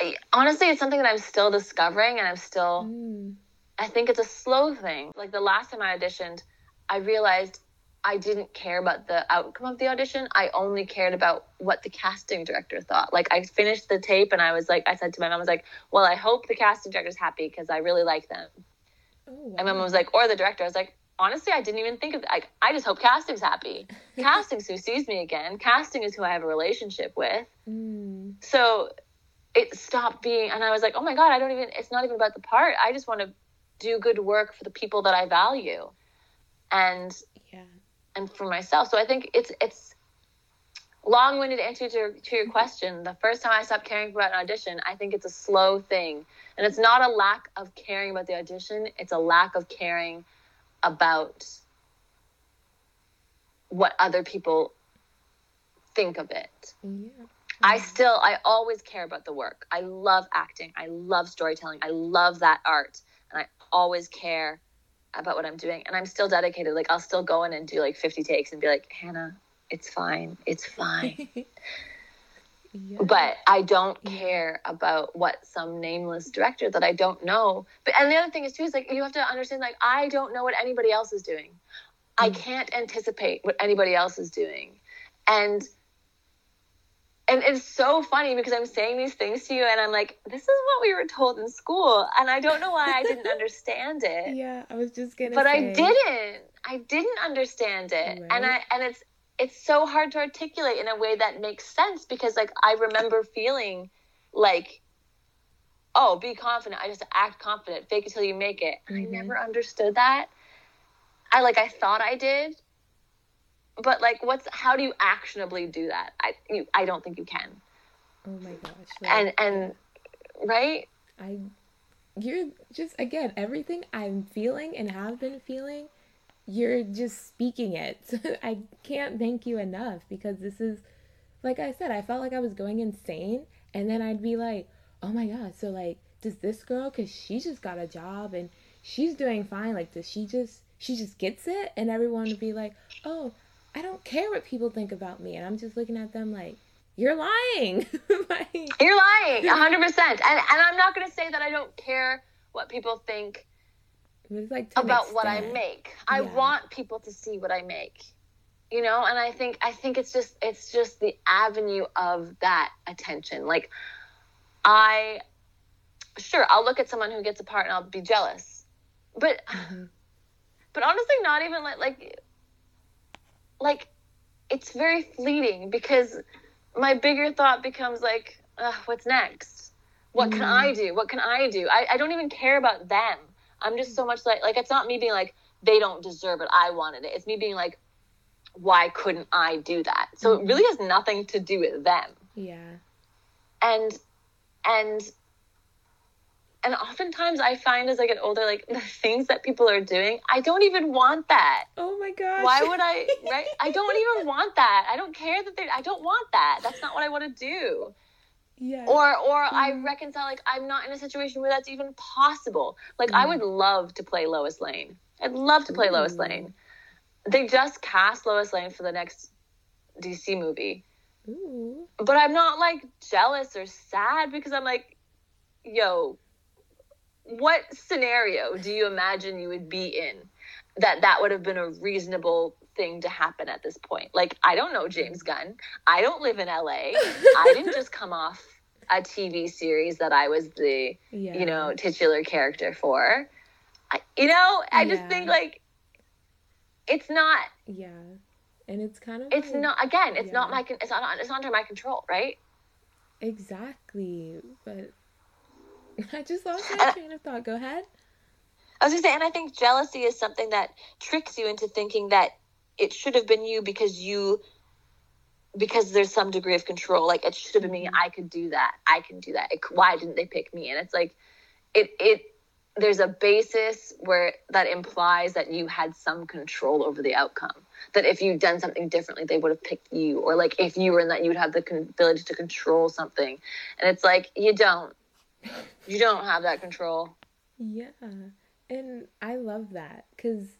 I- honestly it's something that i'm still discovering and i'm still Mm. I think it's a slow thing. Like the last time I auditioned, I realized I didn't care about the outcome of the audition. I only cared about what the casting director thought. Like I finished the tape and I was like, I said to my mom, I was like, well, I hope the casting director's happy because I really like them. Oh, And my mom was like, or the director. I was like, honestly, I didn't even think of like I just hope casting's happy. Casting's who sees me again. Casting is who I have a relationship with. Mm. So it stopped being and I was like, oh my God, I don't even it's not even about the part. I just want to do good work for the people that I value. And Yeah. And for myself. So I think it's it's long-winded answer to, to your question the first time i stopped caring about an audition i think it's a slow thing and it's not a lack of caring about the audition it's a lack of caring about what other people think of it Yeah. I still, I always care about the work. I love acting. I love storytelling. I love that art. And I always care about what I'm doing. And I'm still dedicated. Like, I'll still go in and do like 50 takes and be like, Hannah, it's fine. It's fine. yeah. but I don't care about what some nameless director that I don't know. But, and the other thing is, too, is like, you have to understand, like, I don't know what anybody else is doing. I Mm. can't anticipate what anybody else is doing. And and it's so funny because I'm saying these things to you and I'm like, this is what we were told in school. And I don't know why I didn't understand it. yeah, I was just gonna but I didn't. I didn't understand it. And I and it's it's so hard to articulate in a way that makes sense because like I remember feeling like oh, be confident. I just act confident. Fake it till you make it. Mhm. I never understood that. I like I thought I did. But like what's how do you actionably do that? I you, I don't think you can. Oh my gosh. like, And and right? I you're just again everything I'm feeling and have been feeling you're just speaking it. I can't thank you enough because this is like I said I felt like I was going insane and then I'd be like, "Oh my god, so like does this girl cuz she just got a job and she's doing fine like does she just she just gets it?" And everyone would be like, "Oh, I don't care what people think about me." And I'm just looking at them like, "You're lying." like You're lying, hundred percent. And and I'm not gonna say that I don't care what people think like about what I make. I Yeah. want people to see what I make. You know, and I think I think it's just it's just the avenue of that attention. Like I sure, I'll look at someone who gets a part and I'll be jealous. But Mhm. but honestly not even like like like it's very fleeting because my bigger thought becomes like what's next? What can Mm. i do? What can i do? I, I don't even care about them. I'm just so much like like it's not me being like they don't deserve it. I wanted it. It's me being like why couldn't i do that? So it Mhm. really has nothing to do with them. Yeah. and and and oftentimes i find as i get older like the things that people are doing i don't even want that Oh my gosh. why would I? Right? I don't even want that. I don't care that they. I don't want that. That's not what I want to do. yeah. Or, or I reconcile like I'm not in a situation where that's even possible. Like I Mm. would love to play Lois Lane. I'd love to play Lois Lane. They just cast Lois Lane for the next DC movie, Ooh. but I'm not like jealous or sad because I'm like, yo, what scenario do you imagine you would be in that that would have been a reasonable thing to happen at this point? Like, I don't know James Gunn. I don't live in LA. I didn't just come off a TV series that I was the, Yeah. you know, titular character for. I, you know, I just think like it's not Yeah. And it's kind of it's like- not again, it's not my it's not it's not under my control, right? exactly. But I just lost my train of thought. Go ahead. I was gonna say, and I think jealousy is something that tricks you into thinking that it should have been you because you because there's some degree of control. Like it should have been me. Mhm. I could do that. I can do that. It, why didn't they pick me? And it's like it it there's a basis where that implies that you had some control over the outcome. That if you'd done something differently, they would have picked you. Or like if you were in that, you would have the ability to control something. And it's like you don't. You don't have that control. Yeah. And I love that because,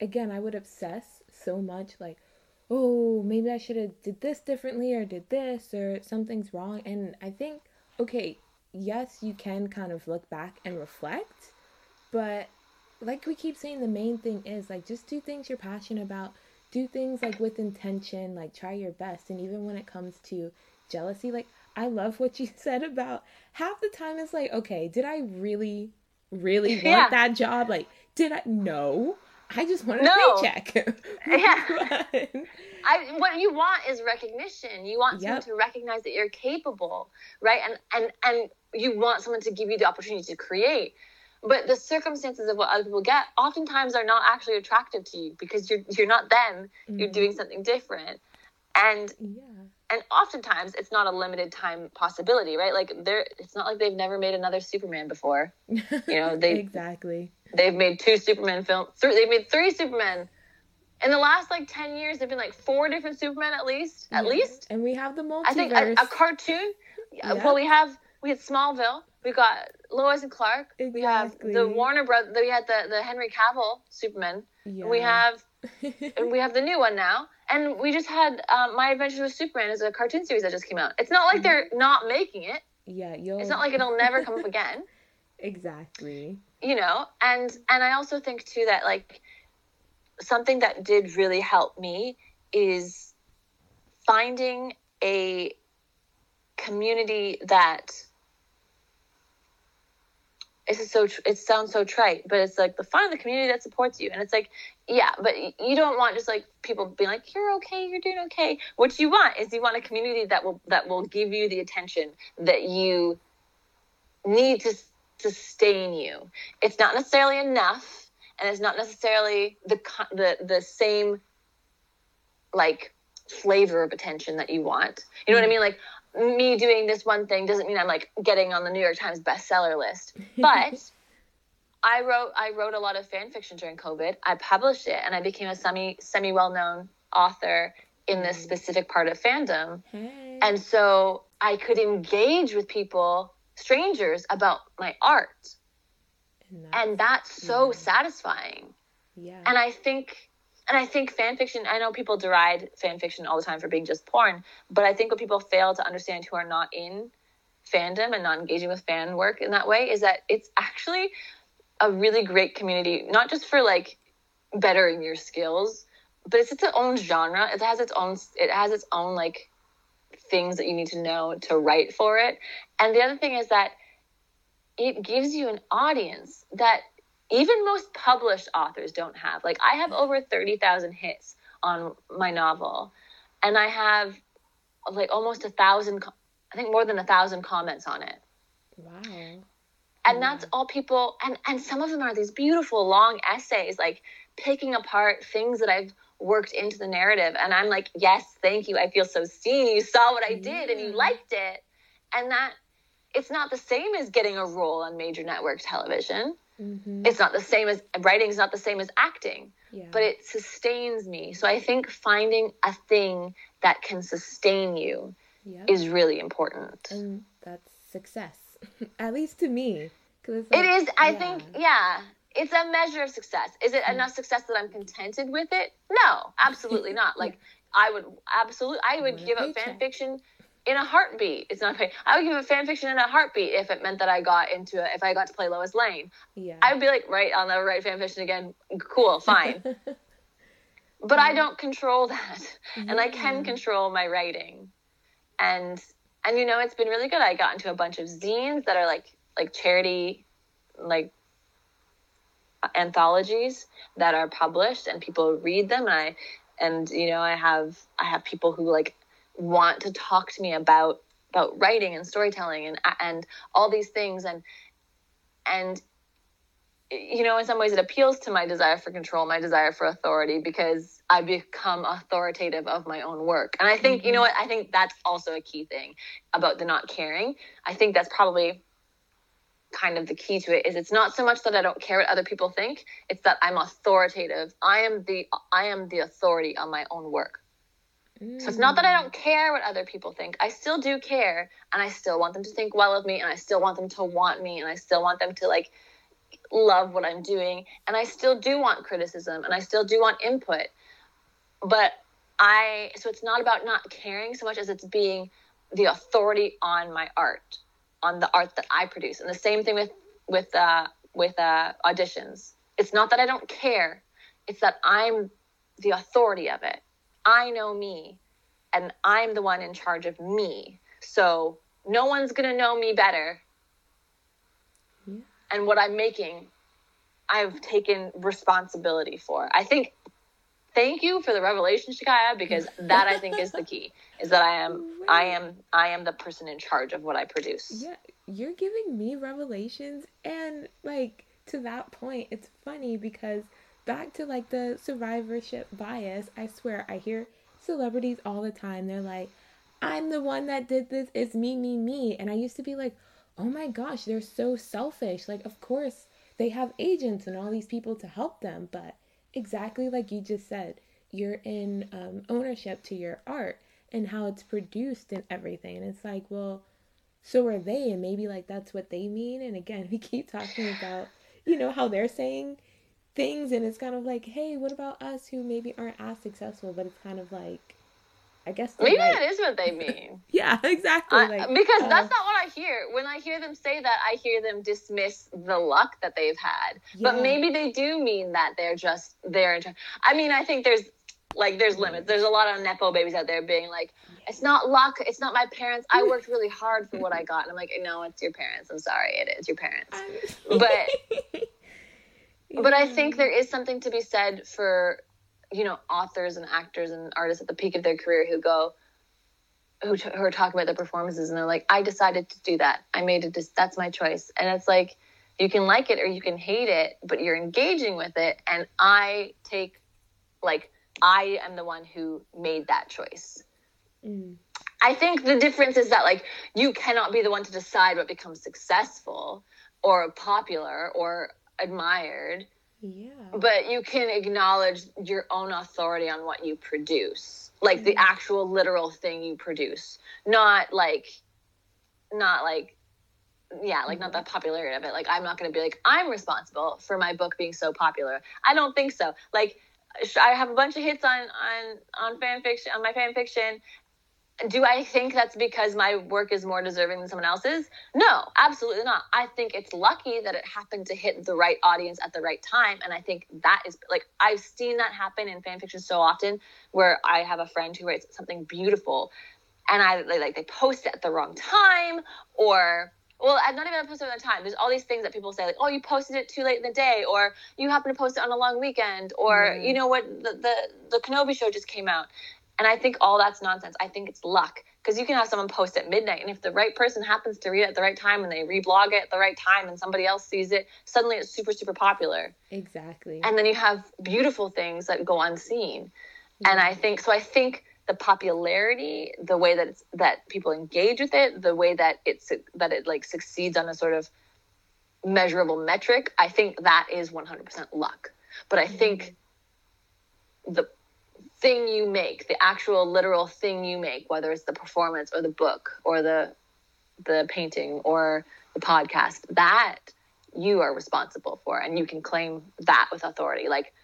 again, I would obsess so much like, oh, maybe I should have did this differently or did this or something's wrong. And I think, okay, yes, you can kind of look back and reflect, but like we keep saying, the main thing is like just do things you're passionate about, do things like with intention, like try your best. And even when it comes to jealousy, like I love what you said about half the time it's like, okay, did I really, really want Yeah. that job? Like, did I? No. I just wanted No. a paycheck. Yeah. I what you want is recognition. You want someone to recognize that you're capable, right? And and and you want someone to give you the opportunity to create. But the circumstances of what other people get oftentimes are not actually attractive to you because you're you're not them. You're Mhm. doing something different. and Yeah. And oftentimes it's not a limited time possibility right like they're it's not like they've never made another superman before You know, they- exactly. they've made two superman films they've made three superman in the last like 10 years there've been like four different supermen at least at least And we have the multiverse. i think a, a cartoon Yeah. well we have we had smallville we got lois and clark exactly. we have the warner brothers we had the the henry cavill superman yeah. we have and we have the new one now and we just had um, my adventures with superman is a cartoon series that just came out. It's not like they're not making it. Yeah, you'll it's not like it'll never come up again. Exactly. you know and and i also think too that like something that did really help me is finding a community that this is so tr- it sounds so trite but it's like the find the community that supports you. And it's like yeah but you don't want just like people being like you're okay you're doing okay. What you want is you want a community that will that will give you the attention that you need to sustain you. It's not necessarily enough and it's not necessarily the the the same like flavor of attention that you want. You know what i mm-hmm. mean? Like me doing this one thing doesn't mean i'm like getting on the new york times bestseller list. But i wrote i wrote a lot of fan fiction during covid i published it and i became a semi semi well-known author in this Mm. specific part of fandom hey. and so i could engage with people strangers about my art and, that- and that's so Yeah. satisfying yeah. and i think and i think fan fiction i know people deride fan fiction all the time for being just porn but i think what people fail to understand who are not in fandom and not engaging with fan work in that way is that it's actually a really great community not just for like bettering your skills but it's its own genre it has its own it has its own like things that you need to know to write for it and the other thing is that it gives you an audience that even most published authors don't have. Like I have over 30,000 hits on my novel and I have like almost a thousand, I think more than a thousand comments on it. wow. And that's all people, and, and some of them are these beautiful long essays, like picking apart things that I've worked into the narrative. And I'm like, yes, thank you. I feel so seen. You saw what I did and you liked it. And that it's not the same as getting a role on major network television hmm it's not the same as writing is not the same as acting yeah. but it sustains me so i think finding a thing that can sustain you is really important and that's success, at least to me. It's it like, is i yeah. think yeah. it's a measure of success. Is it enough success that i'm contented with it? No absolutely not. Like i would absolutely i would give up fan paycheck. fiction in a heartbeat. It's not i would give up fan fiction in a heartbeat if it meant that i got into it if i got to play lois lane. Yeah. i would be like right i'll never write fan fiction again. Cool fine. But I Mhm. don't control that, and I can control my writing, and and you know it's been really good. I got into a bunch of zines that are like like charity, like anthologies that are published, and people read them. And I and you know I have I have people who like want to talk to me about about writing and storytelling and and all these things and and you know in some ways it appeals to my desire for control my desire for authority because i become authoritative of my own work. And i think you know mm-hmm. what? I think that's also a key thing about the not caring. I think that's probably kind of the key to it is it's not so much that i don't care what other people think it's that i'm authoritative. I am the i am the authority on my own work. So it's not that I mm. don't care what other people think. I still do care and I still want them to think well of me and I still want them to want me and I still want them to like love what I'm doing and I still do want criticism and I still do want input. But I so it's not about not caring so much as it's being the authority on my art, on the art that I produce. And the same thing with with uh with uh auditions. It's not that I don't care. It's that I'm the authority of it. I know me and I'm the one in charge of me. So no one's going to know me better. And what I'm making, I've taken responsibility for. I think, thank you for the revelation, Shikaya, because that I think is the key. Is that I am, I am, I am the person in charge of what I produce. Yeah, you're giving me revelations, and like to that point, it's funny because back to like the survivorship bias. I swear, I hear celebrities all the time. They're like, I'm the one that did this. It's me, me, me. And I used to be like, oh my gosh, they're so selfish. Like, of course, they have agents and all these people to help them. But exactly like you just said, you're in um, ownership to your art and how it's produced and everything. And it's like, well, so are they. And maybe like that's what they mean. And again, we keep talking about, you know, how they're saying things. And it's kind of like, hey, what about us who maybe aren't as successful? But it's kind of like, I guess maybe like, that is what they mean. yeah, exactly. I, like, because uh, that's not what I hear. When I hear them say that, I hear them dismiss the luck that they've had. Yeah. But maybe they do mean that they're just there. I mean, I think there's like there's limits. There's a lot of nepo babies out there being like, it's not luck. It's not my parents. I worked really hard for what I got. And I'm like, no, it's your parents. I'm sorry, it is your parents. But but I think there is something to be said for you know authors and actors and artists at the peak of their career who go who, t- who are talking about their performances and they're like i decided to do that. I made it just that's my choice. And it's like you can like it or you can hate it but you're engaging with it. And i take like i am the one who made that choice. Mm. I think the difference is that like you cannot be the one to decide what becomes successful or popular or admired, yeah. but you can acknowledge your own authority on what you produce. Like the mm-hmm. actual literal thing you produce. Not like not like yeah, like not the mm-hmm. popularity of it. Like I'm not going to be like I'm responsible for my book being so popular. I don't think so. Like I have a bunch of hits on on on fan fiction on my fan fiction do I think that's because my work is more deserving than someone else's? No, absolutely not. I think it's lucky that it happened to hit the right audience at the right time. And I think that is like, I've seen that happen in fan fiction so often where I have a friend who writes something beautiful and I they, like, they post it at the wrong time or, well, I'm not even posted at the time. There's all these things that people say, like, oh, you posted it too late in the day, or you happen to post it on a long weekend, or Yeah. you know what, the, the the Kenobi show just came out. And I think all that's nonsense. I think it's luck because you can have someone post at midnight, and if the right person happens to read it at the right time and they reblog it at the right time, and somebody else sees it, suddenly it's super super popular. Exactly. And then you have beautiful things that go unseen. And I think so. I think the popularity, the way that it's that people engage with it, the way that it's that it like succeeds on a sort of measurable metric, I think that is 100% luck. But I think the thing you make, the actual literal thing you make, whether it's the performance or the book or the the painting or the podcast, that you are responsible for and you can claim that with authority. Like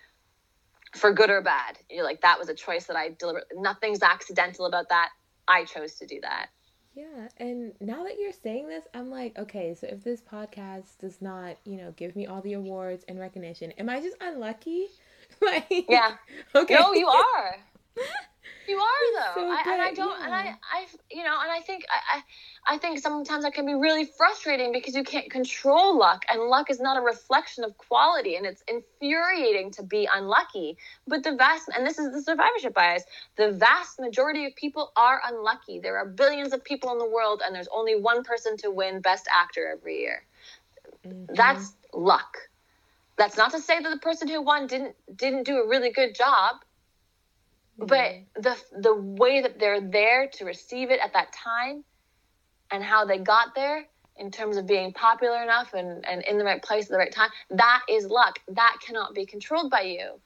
for good or bad. You're like that was a choice that I deliberately nothing's accidental about that. I chose to do that. Yeah, and now that you're saying this, I'm like, okay, so if this podcast does not, you know, give me all the awards and recognition, am I just unlucky? like, Yeah. okay. No, you are. You are though, So I, and I don't, and I, yeah. I, you know, and I think, I, I, I think sometimes that can be really frustrating because you can't control luck, and luck is not a reflection of quality, and it's infuriating to be unlucky. But the vast, and this is the survivorship bias, the vast majority of people are unlucky. There are billions of people in the world, and there's only one person to win Best Actor every year. Mhm. That's luck. That's not to say that the person who won didn't didn't do a really good job but mm-hmm. the the way that they're there to receive it at that time and how they got there in terms of being popular enough and, and in the right place at the right time that is luck. That cannot be controlled by you.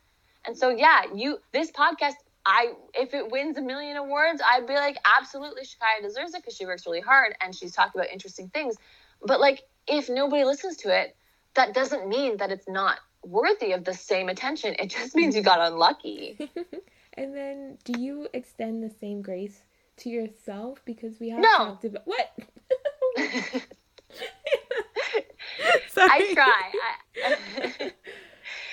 And so yeah you this podcast i if it wins a million awards i'd be like absolutely shakaya deserves it because she works really hard and she's talking about interesting things. But like if nobody listens to it that doesn't mean that it's not worthy of the same attention it just means you got unlucky and then, do you extend the same grace to yourself? Because we have No. talked about what? I try. I,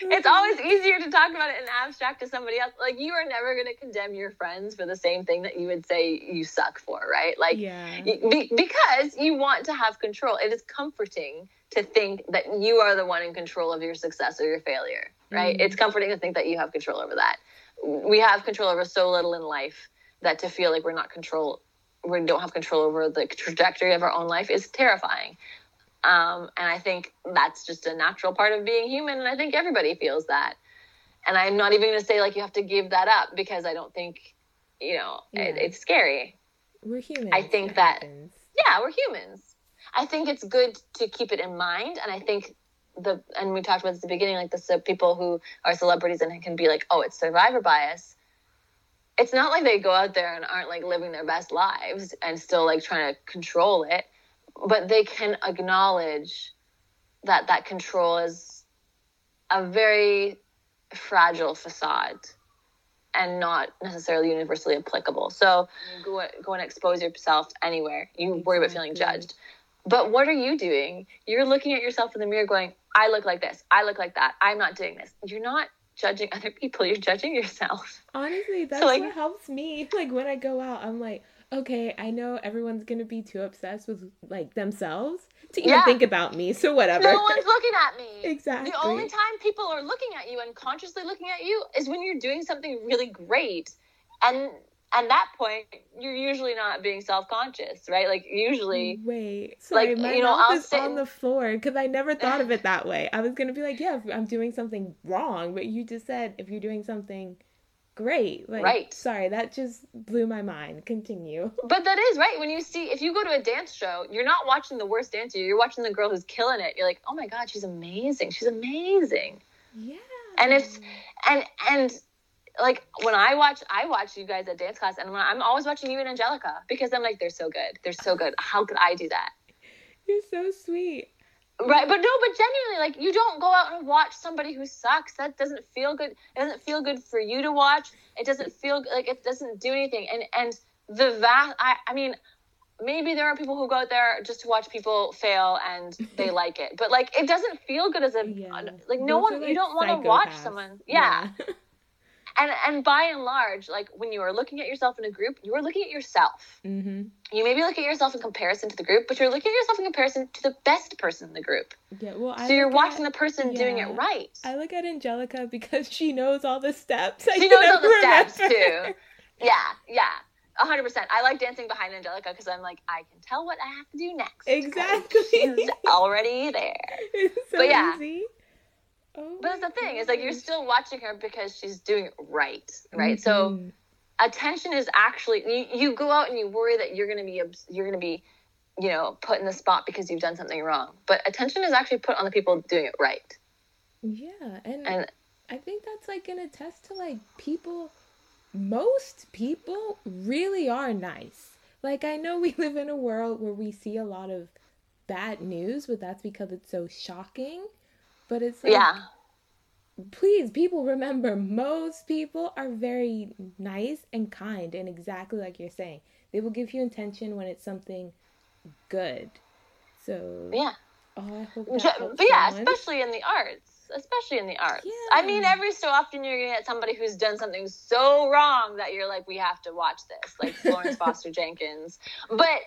it's always easier to talk about it in abstract to somebody else. Like you are never going to condemn your friends for the same thing that you would say you suck for, right? Like yeah. be, because you want to have control. It is comforting to think that you are the one in control of your success or your failure, right? Mhm. It's comforting to think that you have control over that. We have control over so little in life that to feel like we're not control we don't have control over the trajectory of our own life is terrifying. Um, and I think that's just a natural part of being human. And I think everybody feels that. And I'm not even going to say like you have to give that up because I don't think you know, it, it's scary. We're human. I think that- happens. yeah, we're humans. I think it's good to keep it in mind, and I think the and we talked about this at the beginning, like the people who are celebrities and can be like, oh, it's survivor bias. It's not like they go out there and aren't like living their best lives and still like trying to control it, but they can acknowledge that that control is a very fragile facade and not necessarily universally applicable. So go, go and expose yourself anywhere. You worry about feeling judged. But what are you doing? You're looking at yourself in the mirror going, I look like this. I look like that. I'm not doing this. You're not judging other people. You're judging yourself. Honestly, that's like- what helps me. Like when I go out, I'm like, okay, I know everyone's gonna be too obsessed with like themselves to even Yeah. think about me. So whatever. No one's looking at me. exactly. The only time people are looking at you and consciously looking at you is when you're doing something really great. And at that point, you're usually not being self conscious, right? Like, usually. Wait, sorry, like, my you know, mouth I'll is sit on the floor because I never thought of it that way. I was gonna be like, yeah, I'm doing something wrong, but you just said if you're doing something great. Like, Right. Sorry, that just blew my mind. Continue. But that is right. When you see, if you go to a dance show, you're not watching the worst dancer. You're watching the girl who's killing it. You're like, oh my God, she's amazing. She's amazing. Yeah. And it's and, and, like when I watch, I watch you guys at dance class, and when I'm always watching you and Angelica because I'm like, they're so good. They're so good. How could I do that? you're so sweet. Right, but no, but genuinely, like you don't go out and watch somebody who sucks. That doesn't feel good. It doesn't feel good for you to watch. It doesn't feel like it doesn't do anything. And and the vast, I, I mean, maybe there are people who go out there just to watch people fail and they like it, but like it doesn't feel good as a Yeah. like no Those one. are, you don't want to watch someone. Yeah. and and by and large, like when you are looking at yourself in a group, you are looking at yourself. mm-hmm. You maybe look at yourself in comparison to the group, but you're looking at yourself in comparison to the best person in the group. Yeah. Well, I So you're watching at- the person doing it right. I look at Angelica because she knows all the steps. I She knows all the steps too. Yeah, yeah. a hundred percent. I like dancing behind Angelica because I'm like, I can tell what I have to do next Exactly. She's already there. It's so But yeah. easy. Oh But that's the thing, is like you're still watching her because she's doing it right. Right. So Mhm. attention is actually you, you go out and you worry that you're gonna be you're gonna be you know put in the spot because you've done something wrong but attention is actually put on the people doing it right yeah, and, and I think that's like gonna attest to like people. Most people really are nice. Like I know we live in a world where we see a lot of bad news, but that's because it's so shocking. But it's like, yeah. please, people remember most people are very nice and kind, and exactly like you're saying, they will give you intention when it's something good. So yeah. oh, I hope that uh, helps but yeah someone. especially in the arts especially in the arts. I mean every so often you're gonna get somebody who's done something so wrong that you're like we have to watch this like florence foster jenkins. But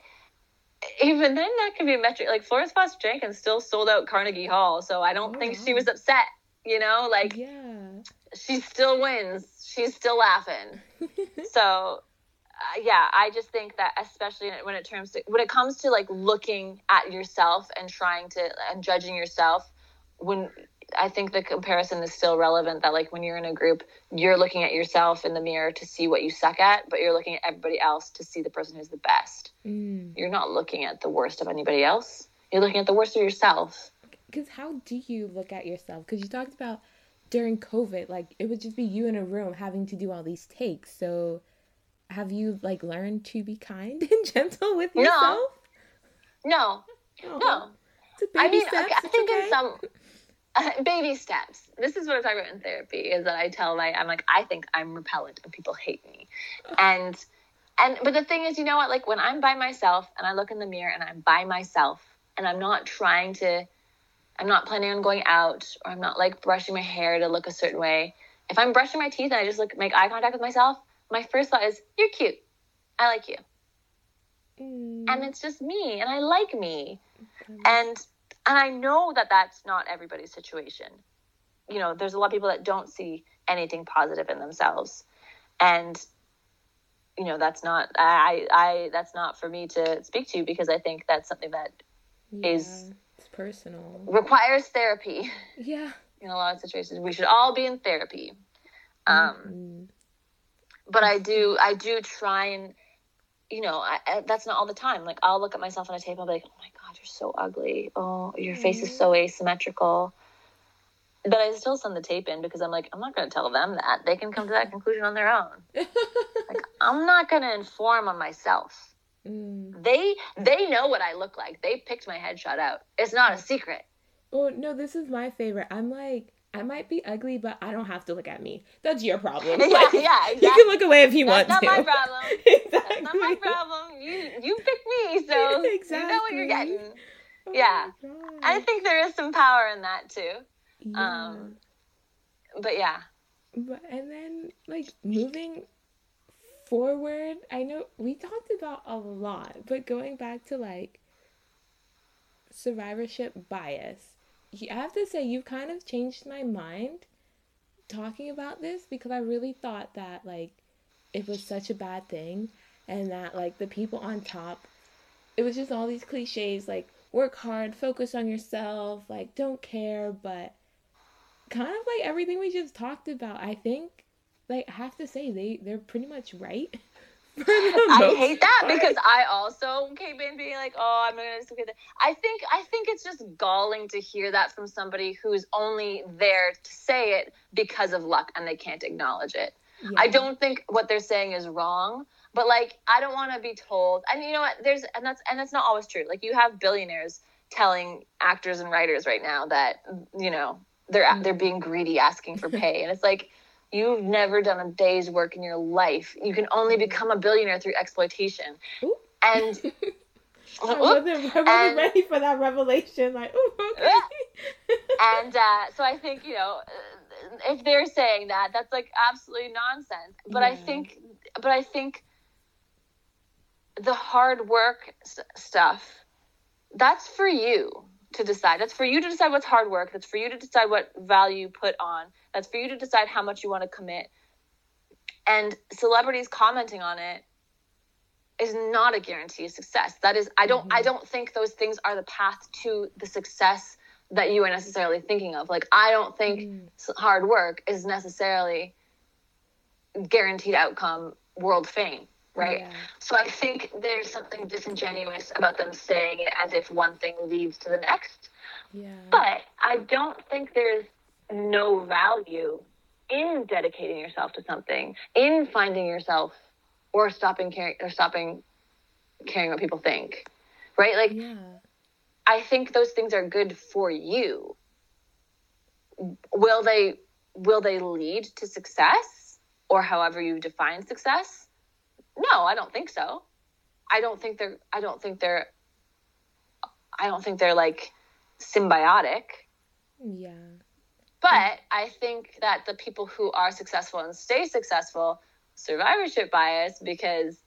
even then that could be a metric like florence foster jenkins still sold out carnegie hall so i don't Oh, think she was upset you know like yeah. she still wins. She's still laughing. So, uh, yeah, I just think that especially when it terms to when it comes to like looking at yourself and trying to and judging yourself, when I think the comparison is still relevant. That like when you're in a group, you're looking at yourself in the mirror to see what you suck at, but you're looking at everybody else to see the person who's the best. Mm. You're not looking at the worst of anybody else. You're looking at the worst of yourself. Because how do you look at yourself? Because you talked about during COVID, like it would just be you in a room having to do all these takes. So have you like learned to be kind and gentle with yourself? No, Oh, no. It's a baby I mean, okay, I think okay. in some uh, baby steps. This is what I talk about in therapy. Is that I tell my I'm like I think I'm repellent and people hate me, and and but the thing is, you know what? Like when I'm by myself and I look in the mirror and I'm by myself and I'm not trying to, I'm not planning on going out or I'm not like brushing my hair to look a certain way. If I'm brushing my teeth and I just look make eye contact with myself, my first thought is you're cute. I like you. Mm, And it's just me and I like me um, and and i know that that's not everybody's situation you know there's a lot of people that don't see anything positive in themselves and you know that's not i i that's not for me to speak to because i think that's something that is- yeah, it's personal. requires therapy Yeah. in a lot of situations we should all be in therapy um Mm. but I do I do try and you know I, I, that's not all the time. Like I'll look at myself on a tape and I'll be like, oh my god, you're so ugly. Oh, your face is so asymmetrical. But I still send the tape in because I'm like, I'm not going to tell them that. They can come to that conclusion on their own. Like I'm not going to inform on myself. Mm. They they know what I look like. They picked my headshot out. It's not a secret. Oh no, this is my favorite. I'm like, I might be ugly, but I don't have to look at me. That's your problem. Yeah, Like, yeah, You can look away if you That's not want to. my problem. exactly. That's not my problem. You you picked me, so you know what you're getting. Oh Yeah. I think there is some power in that too. Yeah. Um, But yeah, But and then like moving forward, I know we talked about a lot, but going back to like survivorship bias, I have to say you've kind of changed my mind talking about this because I really thought that like it was such a bad thing and that like the people on top it was just all these cliches like work hard, focus on yourself, like don't care, but kind of like everything we just talked about. I think, like, I have to say they they're pretty much right. I hate that because I also came in being like, oh, I'm gonna do that. I think I think it's just galling to hear that from somebody who's only there to say it because of luck and they can't acknowledge it. I don't think what they're saying is wrong, but like I don't want to be told. And you know what? There's and that's and that's not always true. Like you have billionaires telling actors and writers right now that you know they're they're being greedy, asking for pay, and it's like you've never done a day's work in your life. You can only become a billionaire through exploitation. Ooh. And I wasn't, I wasn't And- ready for that revelation. Like, ooh, okay. and uh, so I think you know if they're saying that, that's like absolutely nonsense. But I think, but I think the hard work s- stuff that's for you to decide. That's for you to decide what's hard work. That's for you to decide what value you put on. That's for you to decide how much you want to commit. And celebrities commenting on it is not a guarantee of success. That is, I don't, I don't think those things are the path to the success that you are necessarily thinking of. Like, I don't think Mm. hard work is necessarily guaranteed outcome world fame, right? Yeah. So I think there's something disingenuous about them saying it as if one thing leads to the next. Yeah. But I don't think there's no value in dedicating yourself to something, in finding yourself or stopping caring or stopping caring what people think. Right? Like yeah. I think those things are good for you. Will they will they lead to success or however you define success? No, I don't think so. I don't think they're I don't think they're I don't think they're like symbiotic. Yeah. But I think that the people who are successful and stay successful, survivorship bias because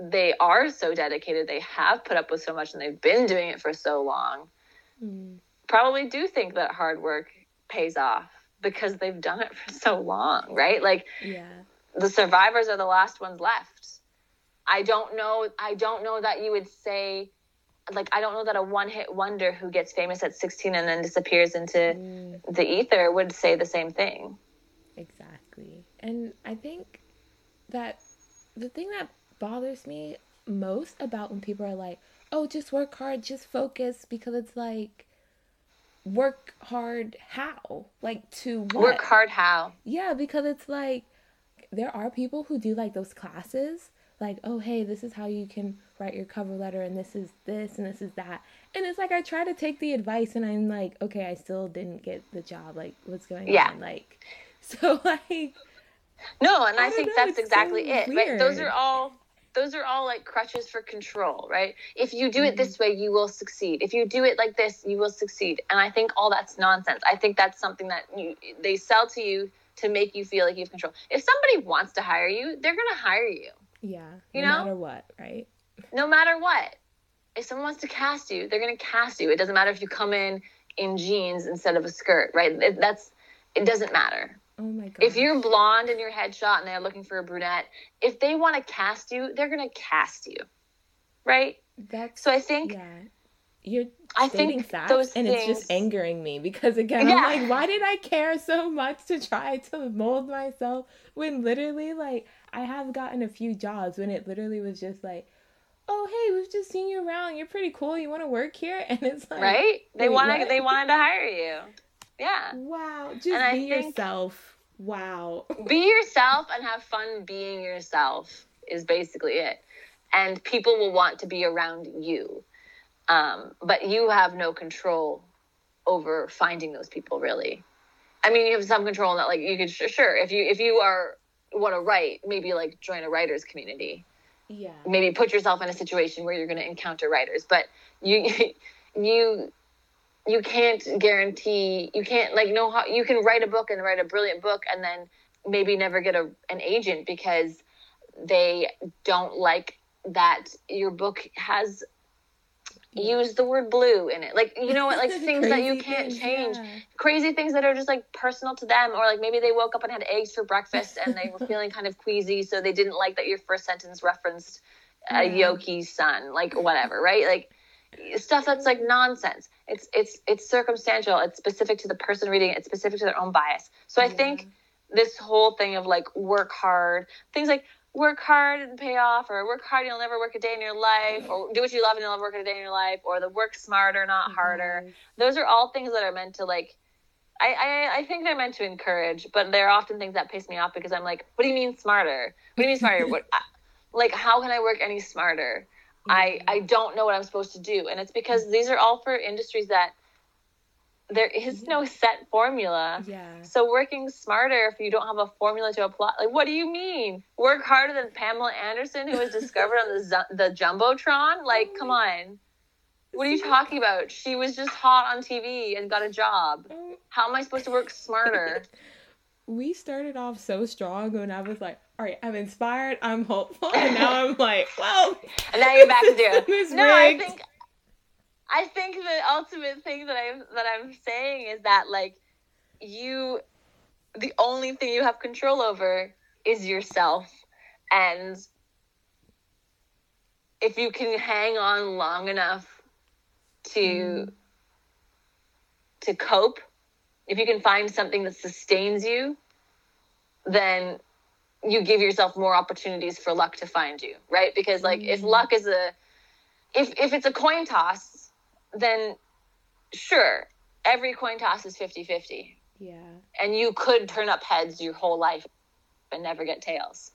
they are so dedicated, they have put up with so much and they've been doing it for so long, Mm. probably do think that hard work pays off because they've done it for so long, right? Like Yeah. The survivors are the last ones left. I don't know I don't know that you would say like I don't know that a one-hit wonder who gets famous at 16 and then disappears into Mm. the ether would say the same thing. Exactly. And I think that the thing that bothers me most about when people are like, oh, just work hard, just focus, because it's like, work hard how? Like, to what? Work hard how? Yeah, because it's like, there are people who do like those classes, like, oh, hey, this is how you can write your cover letter, and this is this, and this is that. And it's like, I try to take the advice, and I'm like, okay, I still didn't get the job. Like, what's going Yeah. on? Like, so, like, No, and I, I think know, that's exactly so it. Right? Those are all those are all like crutches for control, right? If you do it Mm-hmm. this way, you will succeed. If you do it like this, you will succeed. And I think all that's nonsense. I think that's something that you they sell to you to make you feel like you have control. If somebody wants to hire you, they're going to hire you. Yeah, You no know? matter what, right? no matter what. If someone wants to cast you, they're going to cast you. It doesn't matter if you come in in jeans instead of a skirt, right? It, that's it doesn't matter. Oh my god. If you're blonde in your headshot and they're looking for a brunette, if they want to cast you, they're going to cast you. Right? that's So I think yeah, you're I think facts those and it's just angering me because again Yeah. I'm like why did I care so much to try to mold myself when literally like I have gotten a few jobs when it literally was just like oh hey we've just seen you around you're pretty cool you want to work here and it's like right? They wanted what? they wanted to hire you. Yeah. wow just And be yourself wow Be yourself and have fun being yourself is basically it. And people will want to be around you. Um, but you have no control over finding those people really. I mean, you have some control in that like you could sure if you if you are want to write, maybe like join a writers community. yeah maybe put yourself in a situation where you're going to encounter writers but you you you can't guarantee you can't like know how you can write a book and write a brilliant book and then maybe never get a, an agent because they don't like that your book has used the word blue in it. Like you know what? Like things that you can't things, change. yeah. crazy things that are just like personal to them or like maybe they woke up and had eggs for breakfast and they were feeling kind of queasy so they didn't like that your first sentence referenced a Yeah. yoki's son like whatever right? Like stuff that's like nonsense. It's it's it's circumstantial. It's specific to the person reading it. It's specific to their own bias. So i Yeah. think this whole thing of like work hard things like work hard and pay off or work hard and you'll never work a day in your life or do what you love and you'll never work a day in your life or the work smarter not mm-hmm. harder Yes. those are all things that are meant to like I, I I think they're meant to encourage, but they're often things that piss me off because I'm like, what do you mean smarter? What do you mean smarter? what like how can I work any smarter? I mm-hmm. I don't know what I'm supposed to do, and it's because these are all for industries that there is no set formula. yeah So working smarter if you don't have a formula to apply, like what do you mean? Work harder than Pamela Anderson, who was discovered on the the jumbotron? Like, come on, what are you talking about? She was just hot on TV and got a job. Mm, How am I supposed to work smarter? we started off so strong when I was like, all right, I'm inspired, I'm hopeful, and now I'm like, well, And now you're back to the zero. system No, I think I think the ultimate thing that I'm that I'm saying is that like you the only thing you have control over is yourself. And if you can hang on long enough to to cope if you can find something that sustains you then you give yourself more opportunities for luck to find you right? Because like if Mhm. luck is a if if it's a coin toss then sure every coin toss is 50-50 yeah, and you could turn up heads your whole life and never get tails.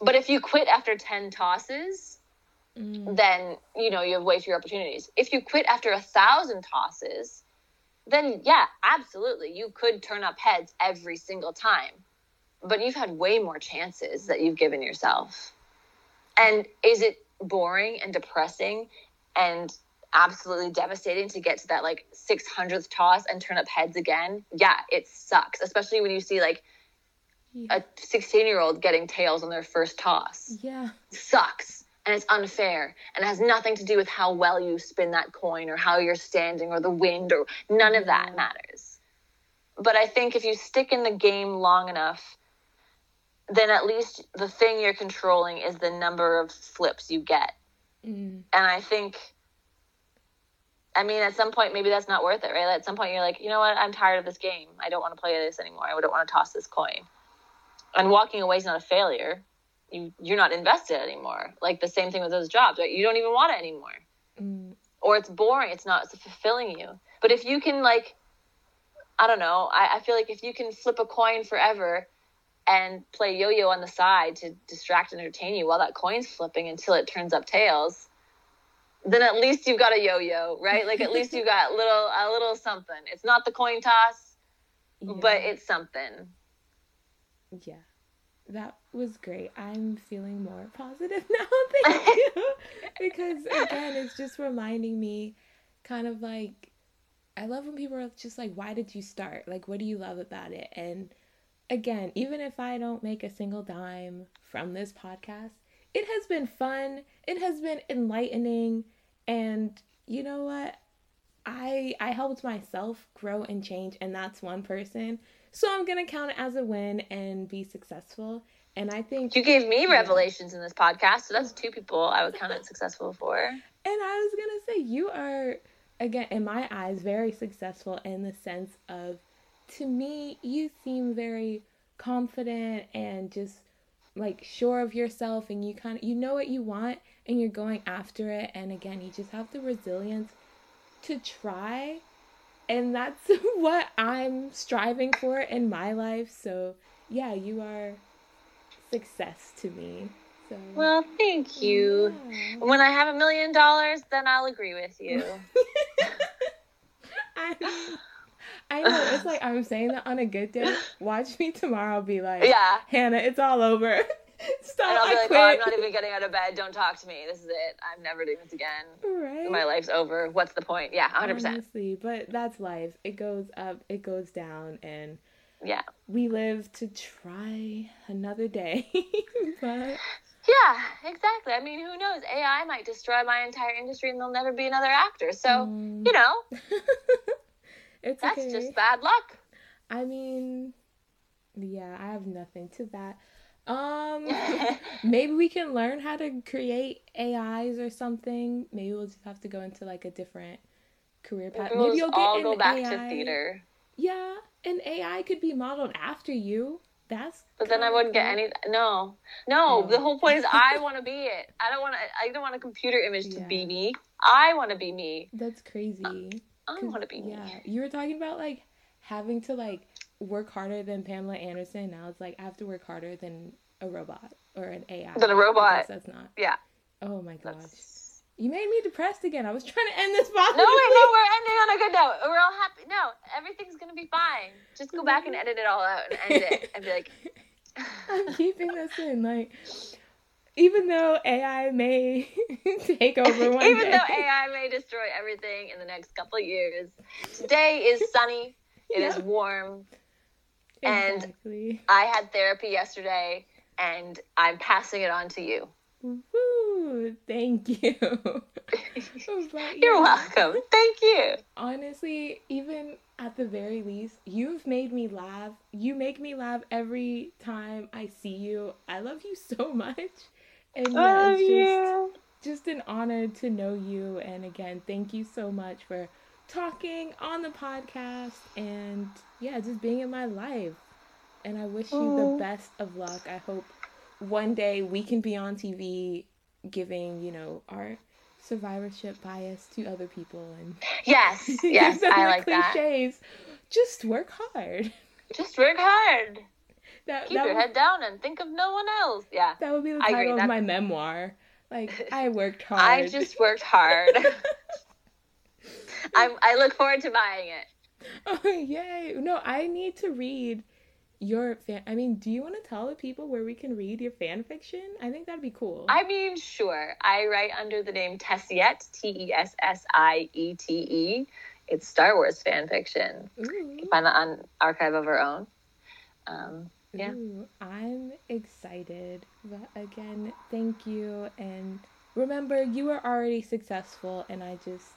But if you quit after 10 tosses Mm, then you know you have way fewer opportunities. If you quit after a thousand tosses, then yeah, absolutely, you could turn up heads every single time, but you've had way more chances that you've given yourself. And is it boring and depressing and absolutely devastating to get to that like 600th toss and turn up heads again? Yeah, it sucks, especially when you see like yeah, a 16 year old getting tails on their first toss yeah, sucks and it's unfair and it has nothing to do with how well you spin that coin or how you're standing or the wind or none of that matters. But I think if you stick in the game long enough, then at least the thing you're controlling is the number of flips you get. mm, And I think, I mean, at some point, maybe that's not worth it, right? At some point, you're like, you know what? I'm tired of this game. I don't want to play this anymore. I don't want to toss this coin. And walking away is not a failure. You, you're not invested anymore. Like the same thing with those jobs, right? You don't even want it anymore. mm, Or it's boring. It's not fulfilling you. But if you can, like, I don't know, I, I feel like if you can flip a coin forever and play yo yo on the side to distract and entertain you while that coin's flipping until it turns up tails, then at least you've got a yo yo, right? Like at least you got little a little something. It's not the coin toss, but it's something. Yeah. That was great. I'm feeling more positive now. Thank you. because again, it's just reminding me kind of like I love when people are just like, why did you start? Like, what do you love about it? And again, even if I don't make a single dime from this podcast, it has been fun. It has been enlightening. And you know what? I I helped myself grow and change, and that's one person. So I'm gonna count it as a win and be successful. And I think You gave me Yeah. revelations in this podcast, so that's two people I would count it successful for. And I was gonna say you are again in my eyes very successful in the sense of to me you seem very confident and just like sure of yourself and you kind of you know what you want and you're going after it and again you just have the resilience to try and that's what I'm striving for in my life so yeah you are success to me so Well, thank you. yeah. When I have a million dollars, then I'll agree with you. I, I know it's like I'm saying that on a good day. Watch me tomorrow be like, Yeah. Hannah, it's all over. Stop, And I'll be I like, quit. oh, I'm not even getting out of bed. Don't talk to me. This is it. I'm never doing this again. right. My life's over. What's the point? Yeah, 100%. Honestly, but that's life. It goes up, it goes down, and Yeah. we live to try another day. but Yeah, exactly. I mean, who knows? AI might destroy my entire industry and there'll never be another actor. So, um, you know, it's that's okay. just bad luck. I mean, yeah, I have nothing to that. Um, maybe we can learn how to create AIs or something. Maybe we'll just have to go into like a different career path. We'll Maybe you'll get all go back AI. to theater. Yeah, an AI could be modeled after you. That's. But then I wouldn't get any. No, no. Oh. The whole point is I want to be it. I don't want to. I don't want a computer image to Yeah. be me. I want to be me. That's crazy. I want to be Yeah, me. you were talking about like having to like work harder than Pamela Anderson. Now it's like I have to work harder than a robot or an AI. Than a robot. that's not. Yeah. Oh my gosh. That's... You made me depressed again. I was trying to end this podcast. No, wait, no. We're ending on a good note. We're all happy. No, everything's gonna be fine. Just go back and edit it all out and end it and be like. I'm keeping this in. Like, even though AI may take over one Even day. though AI may destroy everything in the next couple of years, today is sunny. It is Yeah. And- I had therapy yesterday, and I'm passing it on to you. Woo! Thank you. You're yeah. welcome. Thank you. honestly, even at the very least, you've made me laugh. You make me laugh every time I see you. I love you so much. And yeah, Love it's just, you. just an honor to know you. And again, thank you so much for talking on the podcast and yeah, just being in my life. And I wish you the best of luck. I hope one day we can be on TV giving, you know, our survivorship bias to other people and Yes, yes, I like that. cliches. Just work hard. Just work hard. That, Keep that, your would, head down and think of no one else. Yeah. that would be the I agree, title of that- my memoir. Like, I worked hard. I just worked hard. I'm, I look forward to buying it. Oh, yay. No, I need to read your fan. I mean, do you want to tell the people where we can read your fan fiction? I think that'd be cool. I mean, sure. I write under the name Tessiete, T E S S I E T E. It's Star Wars fan fiction. Ooh. Find that on Archive of Our Own. Um, yeah. Ooh, I'm excited. But again, thank you. And remember, you are already successful, and I just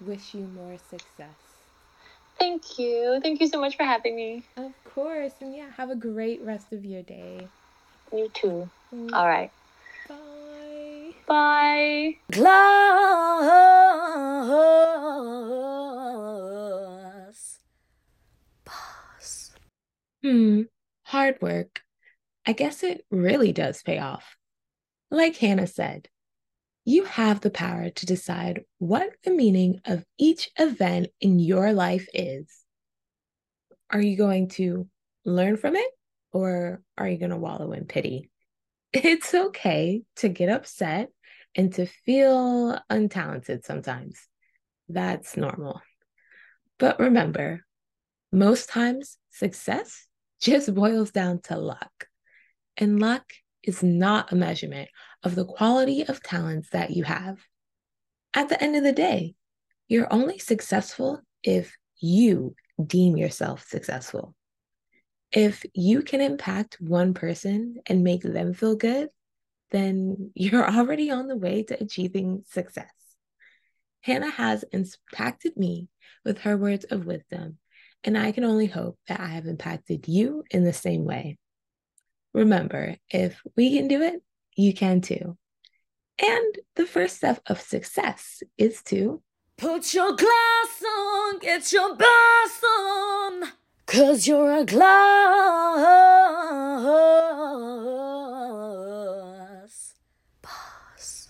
wish you more success. Thank you. Thank you so much for having me. Of course. And yeah, have a great rest of your day. You too. Mm, All right. Bye. Bye. Gloss. Boss. Hmm, hard work. I guess it really does pay off. Like Hannah said, you have the power to decide what the meaning of each event in your life is. Are you going to learn from it or are you going to wallow in pity? It's okay to get upset and to feel untalented sometimes. That's normal. But remember, most times success just boils down to luck. And luck is not a measurement of the quality of talents that you have. At the end of the day, you're only successful if you deem yourself successful. If you can impact one person and make them feel good, then you're already on the way to achieving success. Hannah has impacted me with her words of wisdom, and I can only hope that I have impacted you in the same way. Remember, if we can do it, you can too. And the first step of success is to Put your gloss on, get your boss on, cause you're a gloss